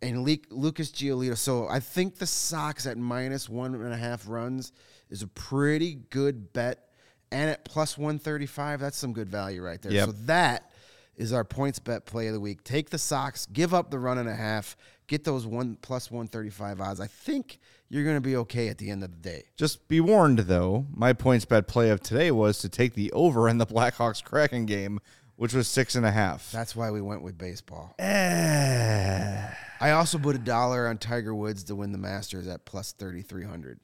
And Le- Lucas Giolito. So I think the Sox at minus one and a half runs is a pretty good bet. And at plus 135, that's some good value right there. Yep. So that is our points bet play of the week. Take the Sox, give up the run and a half, get those one plus 135 odds. I think you're going to be okay at the end of the day. Just be warned, though. My points bet play of today was to take the over in the [laughs] Blackhawks Kraken game, which was six and a half. That's why we went with baseball. Eh. I also put a dollar on Tiger Woods to win the Masters at plus 3,300.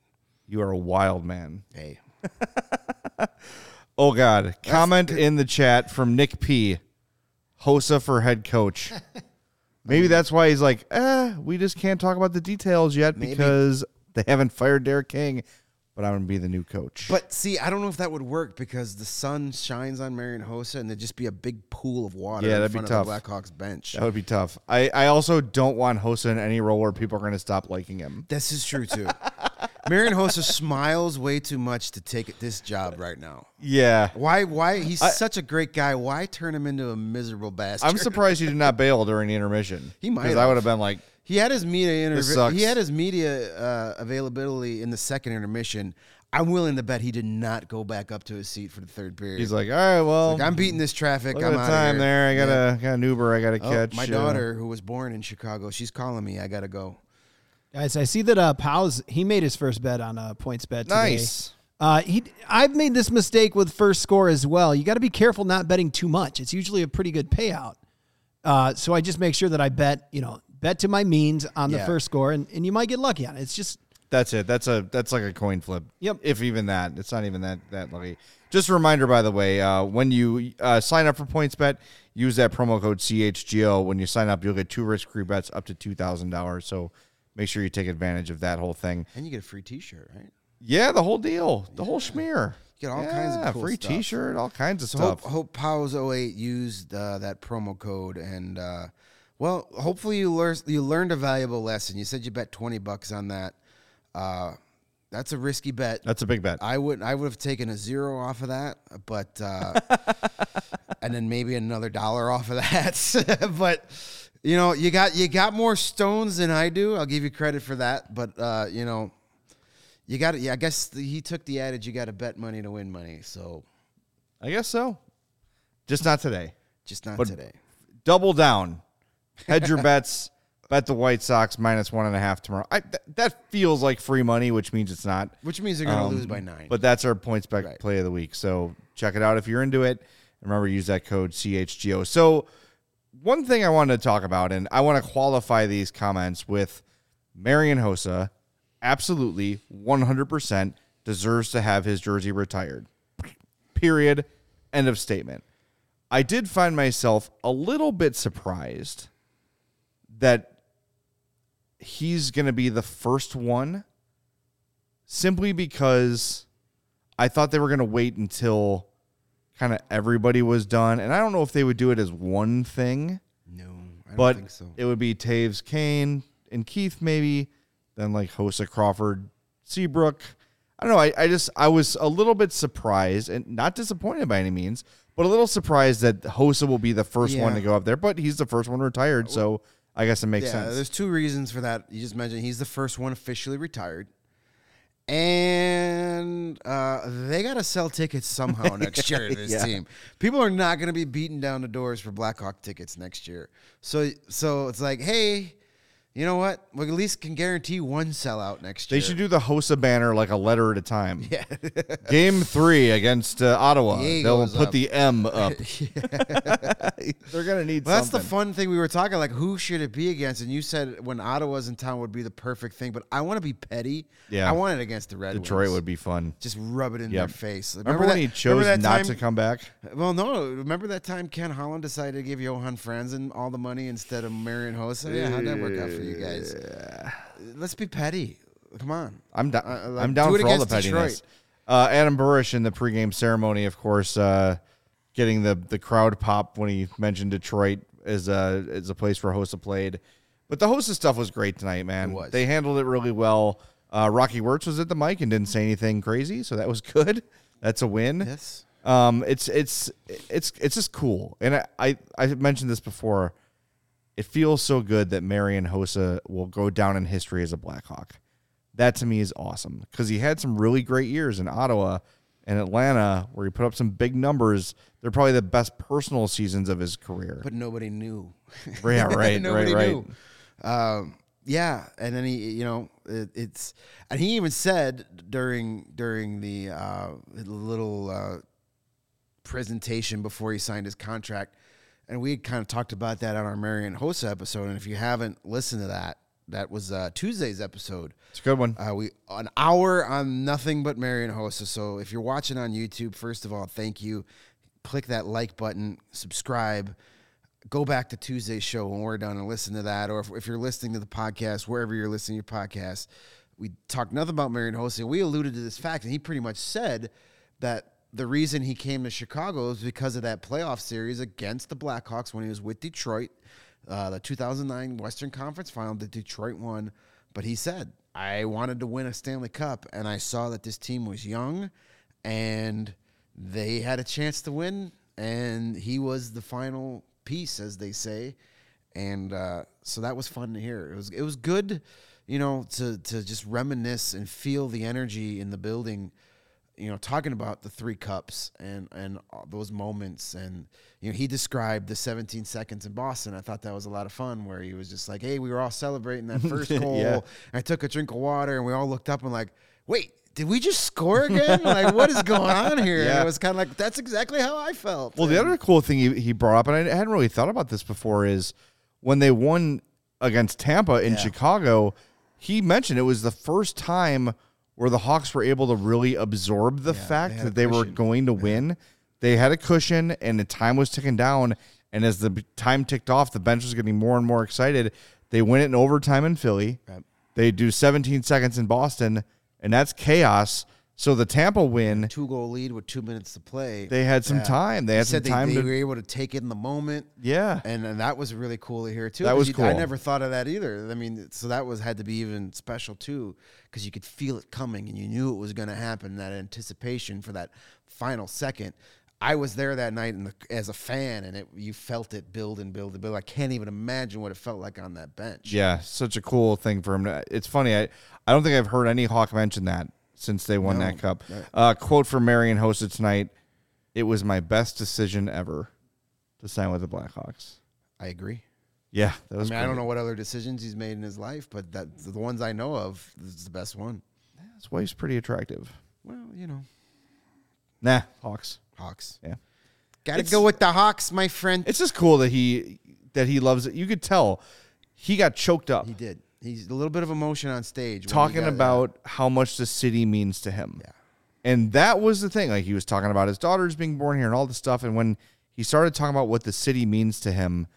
You are a wild man. Hey, [laughs] Oh God! Comment in the chat from Nick P. Hossa for head coach. [laughs] Maybe that's why he's like, eh, we just can't talk about the details yet Maybe. because they haven't fired Derek King, but I'm gonna be the new coach. but see, I don't know if that would work because the sun shines on Marian Hossa and there'd just be a big pool of water Yeah, in that'd be front tough. of the Blackhawks bench. that would be tough. I, I also don't want Hossa in any role where people are gonna stop liking him. This is true too. [laughs] Marian Hossa smiles way too much to take this job right now. Yeah. Why? Why? He's I- such a great guy. Why turn him into a miserable bastard? I'm surprised you did not bail during the intermission. He might Because I would have been like, He had his media This interview. He had his media uh, availability in the second intermission. I'm willing to bet he did not go back up to his seat for the third period. he's like, all right, well, Like, I'm beating this traffic. look I'm at the time here." there. I got Yeah. a got an Uber. I got to Oh, catch. my uh, daughter, who was born in Chicago, she's calling me. I gotta go. Guys, I see that uh, Powell's he made his first bet on uh, points bet today. Nice. Uh, he, I've made this mistake with first score as well. You got to be careful not betting too much. It's usually a pretty good payout. Uh, so I just make sure that I bet, you know, bet to my means on the Yeah. first score, and, and you might get lucky on it. It's just That's it. That's a that's like a coin flip. Yep. If even that, it's not even that that lucky. Just a reminder, by the way, uh, when you uh, sign up for PointsBet, use that promo code CHGO. When you sign up, you'll get two risk-free bets up to two thousand dollars. So make sure you take advantage of that whole thing. And you get a free T-shirt, right? Yeah, the whole deal, the whole schmear. You get all kinds of Yeah, cool free stuff. T-shirt, all kinds of So stuff. hope, hope Powers 08 used uh, that promo code and uh, well, hopefully you learned you learned a valuable lesson. You said you bet twenty bucks on that. Uh, that's a risky bet. That's a big bet. I would I would have taken a zero off of that, but uh, [laughs] and then maybe another dollar off of that. [laughs] but you know, you got you got more stones than I do. I'll give you credit for that. But uh, you know, you got to. Yeah, I guess the, he took the adage: you got to bet money to win money. So I guess so. Just not today. just not But- today. Double down. Hedge your bets. Bet the White Sox minus one and a half tomorrow. I, th- that feels like free money, which means it's not. Which means they're going to Um, lose by nine. But that's our points back Right. play of the week. So check it out if you're into it. Remember, use that code CHGO. So, one thing I wanted to talk about, and I want to qualify these comments with Marian Hossa, absolutely 100% deserves to have his jersey retired. Period. End of statement. I did find myself a little bit surprised that he's going to be the first one simply because I thought they were going to wait until kind of everybody was done. And I don't know if they would do it as one thing, no, I don't but think so. it would be Toews, Kane, and Keith maybe, then like Hossa, Crawford, Seabrook. I don't know. I, I just, I was a little bit surprised and not disappointed by any means, but a little surprised that Hossa will be the first one to go up there, but he's the first one retired. Uh, so I guess it makes yeah, sense. there's two reasons for that. You just mentioned he's the first one officially retired. And uh, they got to sell tickets somehow [laughs] next year to this Yeah. team. People are not going to be beating down the doors for Blackhawk tickets next year. So, so it's like, hey, you know what? We at least can guarantee one sellout next year. They should do the Hossa banner like a letter at a time. [laughs] Yeah. Game three against uh, Ottawa. Diego's They'll put up. the M [laughs] up. They're gonna need Well, that's the fun thing we were talking like who should it be against and you said when Ottawa's in town would be the perfect thing but I want to be petty. Yeah. I want it against the Red Detroit Wings. would be fun. just rub it in Yep. their face. Remember, when he chose not time, to come back? Well, no. Remember that time Ken Holland decided to give Johan Franzen all the money instead of Marian Hossa? Yeah, how'd that work out for you guys? Let's be petty. Come on. I'm down. Uh, like, I'm down do for all the pettiness. Uh, Adam Burish in the pregame ceremony, of course, uh, getting the the crowd pop when he mentioned Detroit as a as a place where Hossa played. But the Hossa stuff was great tonight, man. It was. They handled it really well. Uh, Rocky Wirtz was at the mic and didn't say anything crazy, so that was [laughs] good. That's a win. Yes. Um, it's it's it's it's just cool, and I, I I mentioned this before. It feels so good that Marian Hossa will go down in history as a Blackhawk. That to me is awesome because he had some really great years in Ottawa and Atlanta where he put up some big numbers. They're probably the best personal seasons of his career. But nobody knew. yeah, right, [laughs] nobody right, right. knew. Um, yeah, and then he, you know, it, it's, and he even said during during the uh, little uh, presentation before he signed his contract, and we had kind of talked about that on our Marian Hossa episode. And if you haven't listened to that, that was uh, Tuesday's episode. It's a good one. Uh, we an hour on nothing but Marian Hossa. So if you're watching on YouTube, first of all, thank you. Click that like button, subscribe. Go back to Tuesday's show when we're done and listen to that. Or if, if you're listening to the podcast, wherever you're listening to your podcast, we talked nothing about Marion Hosa. And we alluded to this fact, and he pretty much said that the reason he came to Chicago is because of that playoff series against the Blackhawks when he was with Detroit, uh, the 2009 Western Conference Final that Detroit won. But he said, I wanted to win a Stanley Cup, and I saw that this team was young, and they had a chance to win, and he was the final piece, as they say, and uh, so that was fun to hear. It was it was good, you know, to to just reminisce and feel the energy in the building you know, talking about the three cups and and those moments, and you know, he described the 17 seconds in Boston. I thought that was a lot of fun, where he was just like, "Hey, we were all celebrating that [laughs] first goal." Yeah. I took a drink of water, and we all looked up and like, "Wait, did we just score again? like, what is going on [laughs] here?" And it was kind of like that's exactly how I felt. Well, the other cool thing he, he brought up, and I hadn't really thought about this before, is when they won against Tampa in Yeah. Chicago, he mentioned it was the first time where the Hawks were able to really absorb the fact had a that they were going to win. They had a cushion, and the time was ticking down. And as the time ticked off, the bench was getting more and more excited. They win it in overtime in Philly. They do 17 seconds in Boston, and that's chaos. So the Tampa win, two goal lead with two minutes to play. they had some time. They He had some they, time they to were able to take it in the moment. yeah. and, and that was really cool to hear too. That was you- I never thought of that either. I mean, so that was had to be even special too, because you could feel it coming and you knew it was going to happen. That anticipation for that final second. I was there that night in the, as a fan, and it you felt it build and build and build. I can't even imagine what it felt like on that bench. Yeah, such a cool thing for him. To, it's funny. I, I don't think I've heard any Hawk mention that since they won No, that cup. Uh, quote from Marian Hossa tonight: "It was my best decision ever to sign with the Blackhawks." I agree. Yeah, that I was. mean, I don't know what other decisions he's made in his life, but that the ones I know of, this is the best one. His wife's pretty attractive. Well, you know, Nah, Hawks. Hawks. Yeah, Got to It's- go with the Hawks, my friend. it's just cool that he that he loves it. You could tell he got choked up He did. He's a little bit of emotion on stage. when he talking got- about how much the city means to him. Yeah. And that was the thing. Like he was talking about his daughters being born here and all this stuff. And when he started talking about what the city means to him,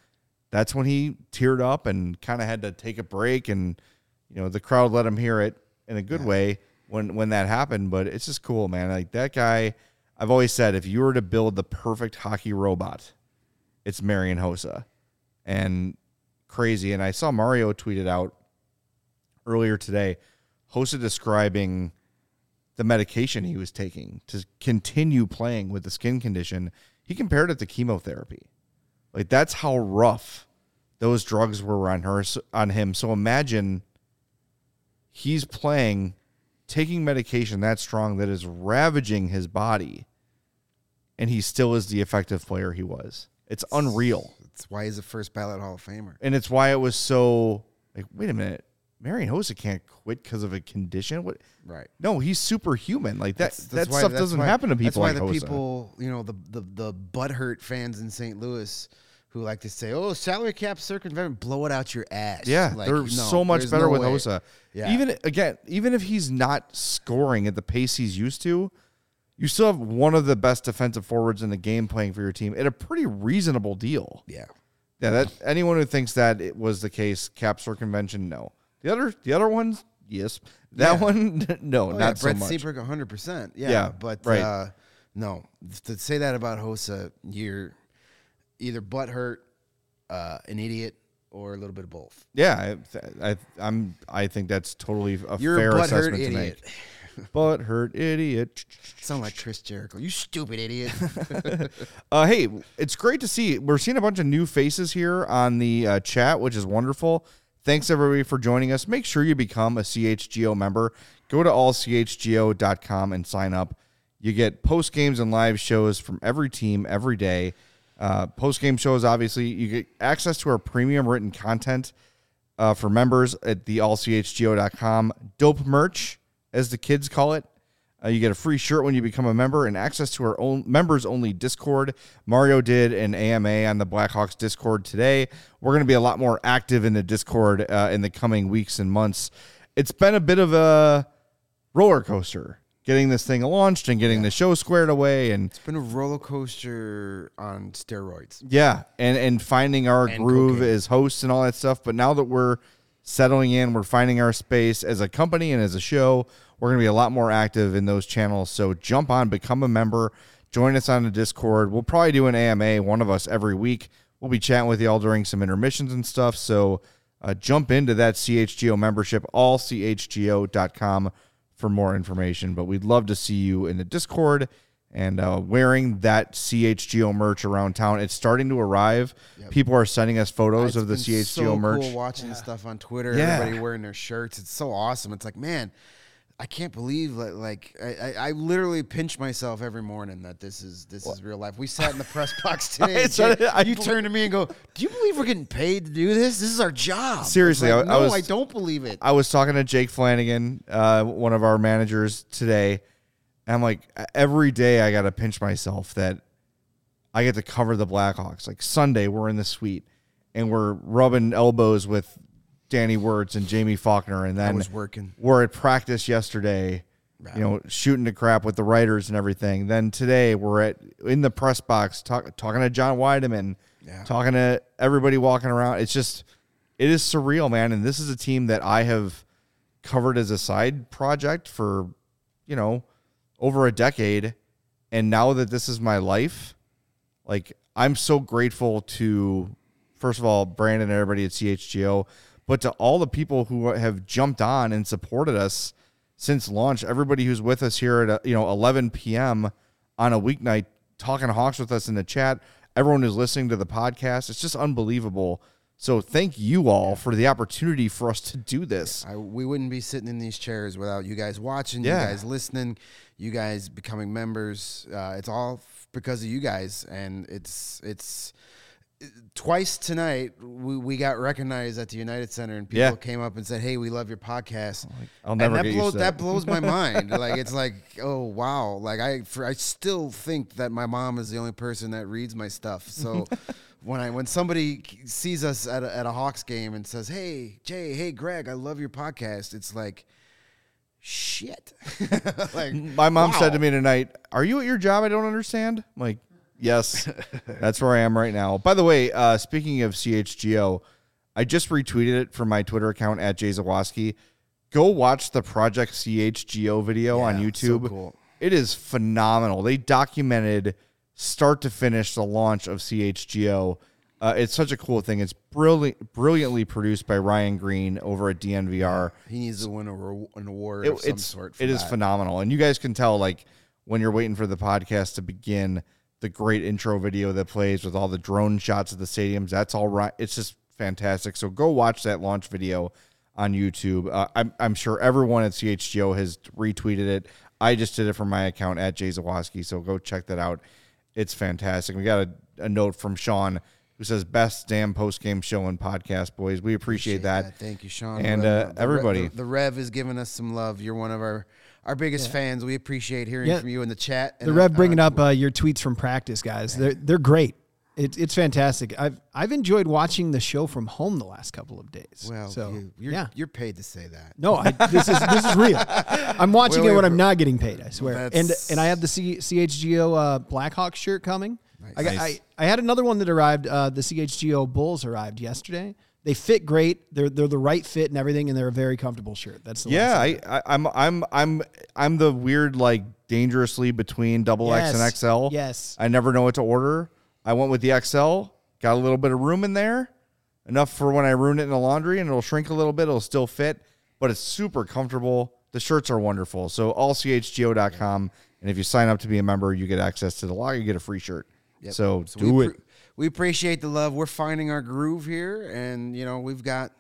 that's when he teared up and kind of had to take a break. And you know, the crowd let him hear it in a good way when when that happened. But it's just cool, man. Like that guy. I've always said, if you were to build the perfect hockey robot, it's Marian Hossa, and crazy. And I saw Mario tweeted out earlier today, Hossa describing the medication he was taking to continue playing with the skin condition. He compared it to chemotherapy. Like that's how rough those drugs were on her on him. So imagine he's playing, taking medication that strong that is ravaging his body, and he still is the effective player he was. It's unreal. That's why he's a first ballot Hall of Famer. And it's why it was so like, wait a minute, Marian Hossa can't quit because of a condition. What? Right. No, he's superhuman. Like that. That's- that why- stuff that's doesn't why- happen to people That's why like the Hossa. people, you know, the the the butthurt fans in St. Louis who like to say, "Oh, salary cap circumvent, blow it out your ass." Yeah, Like, they're no, so much better no with way. Hossa. Yeah. Even again, even if he's not scoring at the pace he's used to, you still have one of the best defensive forwards in the game playing for your team at a pretty reasonable deal. Yeah. Yeah, that anyone who thinks that it was the case, cap circumvention, no. The other, the other ones, yes. That Yeah. one, [laughs] no, Oh, not yeah, so Brett much. Seabrook, 100%. Yeah, Yeah, but right. uh, no, to say that about Hossa, you're either butthurt, uh, an idiot, or a little bit of both. Yeah, I, I, I'm. I think that's totally a You're fair a butthurt assessment to idiot. make. [laughs] But hurt idiot. Sound like Chris Jericho. You stupid idiot. [laughs] Uh, hey, it's great to see. We're seeing a bunch of new faces here on the uh, chat, which is wonderful. Thanks everybody for joining us. Make sure you become a CHGO member. Go to allchgo.com and sign up. You get post games and live shows from every team every day. Uh, post game shows, obviously, you get access to our premium written content uh, for members at the allchgo.com. Dope merch, as the kids call it. Uh, you get a free shirt when you become a member and access to our own members only Discord. Mario did an AMA on the Blackhawks Discord today. We're going to be a lot more active in the Discord uh, in the coming weeks and months. It's been a bit of a roller coaster getting this thing launched and getting the show squared away and it's been a roller coaster on steroids. yeah, and and finding our And groove cocaine. as hosts and all that stuff. But now that we're settling in, we're finding our space as a company and as a show. We're going to be a lot more active in those channels. So jump on, become a member, join us on the Discord. We'll probably do an AMA, one of us every week. We'll be chatting with y'all during some intermissions and stuff. So uh, jump into that CHGO membership, allchgo.com for more information. But we'd love to see you in the Discord and uh, wearing that CHGO merch around town. It's starting to arrive. People are sending us photos It's of the been CHGO so merch. Cool watching the stuff on Twitter, Yeah. everybody wearing their shirts. It's so awesome. It's like, man, I can't believe that. Like, I, I, I literally pinch myself every morning that this is this is real life. We sat in the press box [laughs] today. I you turn to me and go, "Do you believe we're getting paid to do this? This is our job." Seriously, like, I- I no, was- I don't believe it. I was talking to Jake Flanagan, uh, one of our managers today. And I'm like, every day I got to pinch myself that I get to cover the Blackhawks. Like Sunday, we're in the suite and we're rubbing elbows with Danny Wirtz and Jamie Faulkner. And then was working. we're at practice yesterday, you know, shooting the crap with the writers and everything. Then today we're at in the press box talk, talking to John Wiedeman, talking to everybody walking around. It's just, it is surreal, man. And this is a team that I have covered as a side project for, you know, over a decade. And now that this is my life, like I'm so grateful to, first of all, Brandon and everybody at CHGO, but to all the people who have jumped on and supported us since launch. Everybody who's with us here at uh, you know 11 p.m. on a weeknight, talking Hawks with us in the chat. Everyone who's listening to the podcast, it's just unbelievable. So thank you all for the opportunity for us to do this. I, we wouldn't be sitting in these chairs without you guys watching, Yeah. you guys listening, you guys becoming members. Uh, it's all because of you guys, and it's it's twice tonight we, we got recognized at the United Center, and people Yeah. came up and said, "Hey, we love your podcast." I'll never and that get blows that. that. blows my [laughs] mind. like it's like, oh wow. Like I for, I still think that my mom is the only person that reads my stuff. So. [laughs] When I when somebody sees us at a, at a Hawks game and says, "Hey Jay, hey Greg, I love your podcast," it's like, shit. [laughs] like My mom said to me tonight, "Are you at your job? I don't understand." I'm like, "Yes, that's where I am right now." By the way, uh, speaking of CHGO, I just retweeted it from my Twitter account at Jay Zawaski. Go watch the Project CHGO video on Yeah, so YouTube. cool. It is phenomenal. They documented start to finish the launch of CHGO. Uh, it's such a cool thing. It's brilliant, brilliantly produced by Ryan Green over at DNVR He needs to win a, ro- an award it- of some it's sort. It is that. phenomenal, and you guys can tell like when you're waiting for the podcast to begin, the great intro video that plays with all the drone shots of the stadiums. That's all right. It's just fantastic. So go watch that launch video on YouTube. Uh, I'm I'm sure everyone at CHGO has retweeted it. I just did it from my account at Jay Zawaski. So go check that out. It's fantastic. We got a, a note from Sean who says best damn post game show and podcast, boys. We appreciate, that. Thank you, Sean. And, uh, everybody. the, the Rev is giving us some love. You're one of our our biggest fans. We appreciate hearing Yeah. from you in the chat. The Rev bringing up uh, your tweets from practice, guys. They're they're great. It's it's fantastic. I've I've enjoyed watching the show from home the last couple of days. Well, so you, you're, yeah. you're paid to say that. No, I, this is this is real. I'm [laughs] watching Wait, it wait, when I'm not getting paid. I swear. And and I have the C, CHGO uh, Blackhawk shirt coming. I, got, Nice. I I had another one that arrived. Uh, the CHGO Bulls arrived yesterday. They fit great. They're they're the right fit and everything, and they're a very comfortable shirt. That's the Yeah, I, I, I'm I'm I'm I'm the weird like dangerously between double X and XL. yes. I never know what to order. I went with the XL. Got a little bit of room in there, enough for when I ruin it in the laundry, and it'll shrink a little bit. It'll still fit, but it's super comfortable. The shirts are wonderful. So allchgo.com, and if you sign up to be a member, you get access to the log. You get a free shirt. So, do we, it. appre- we appreciate the love. We're finding our groove here, and you know we've got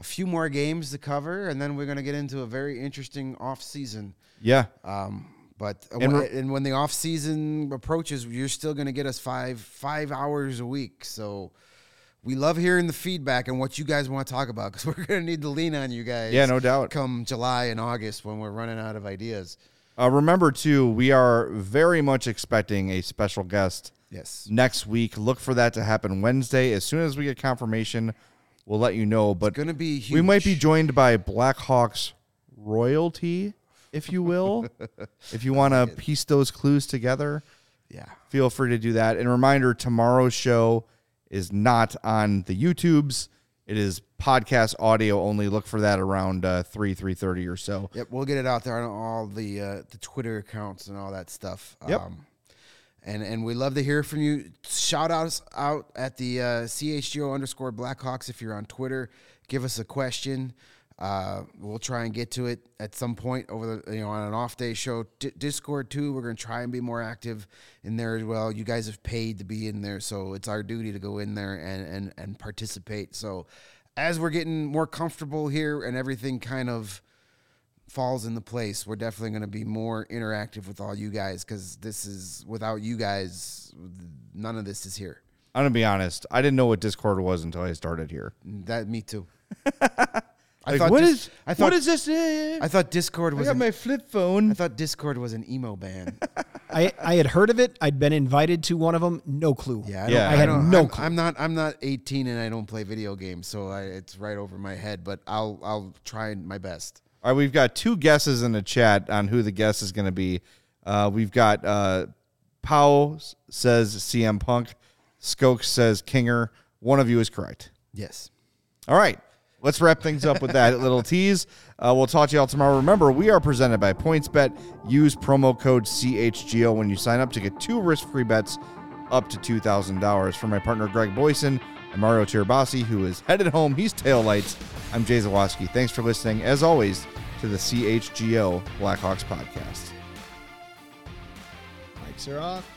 a few more games to cover, and then we're going to get into a very interesting off season. Yeah. Um, but uh, And when, and when the off season approaches, you're still going to get us five five hours a week. So we love hearing the feedback and what you guys want to talk about because [laughs] we're going to need to lean on you guys. Yeah, no doubt. Come July and August when we're running out of ideas. Uh, remember too, we are very much expecting a special guest Yes. next week. Look for that to happen Wednesday. As soon as we get confirmation, we'll let you know. But gonna be we might be joined by Blackhawks royalty, if you will. [laughs] if you want to piece those clues together, Yeah. feel free to do that. And reminder: tomorrow's show is not on the YouTubes. It is podcast audio only. Look for that around uh, three three thirty or so. Yep, we'll get it out there on all the uh, the Twitter accounts and all that stuff. Yep. Um, And and we love to hear from you. Shout us out at the uh, CHGO underscore Blackhawks if you're on Twitter. Give us a question. Uh, we'll try and get to it at some point over the you know on an off day show. D- Discord too. We're gonna try and be more active in there as well. You guys have paid to be in there, so it's our duty to go in there and and and participate. So as we're getting more comfortable here and everything kind of falls into place, we're definitely going to be more interactive with all you guys because this is without you guys, none of this is here. I'm gonna be honest. I didn't know what Discord was until I started here. That me too. [laughs] I Like, thought what Dis- is I thought what is this? I thought Discord was. I got an, my flip phone. I thought Discord was an emo band. [laughs] I, I had heard of it. I'd been invited to one of them. No clue. Yeah, I, Yeah. don't, I had no I'm, clue. I'm not. I'm not 18 and I don't play video games, so I, it's right over my head. But I'll I'll try my best. All right, we've got two guesses in the chat on who the guest is going to be. Uh, we've got uh, Powell says CM Punk, Skokes says Kinger. One of you is correct. Yes. All right, let's wrap things up with that [laughs] little tease. Uh, we'll talk to y'all tomorrow. Remember, we are presented by PointsBet. Use promo code CHGO when you sign up to get two risk-free bets up to two thousand dollars. For my partner Greg Boysen and Mario Tirabassi, who is headed home, he's tail lights. I'm Jay Zawaski. Thanks for listening, as always, to the CHGO Blackhawks podcast. Mics are off.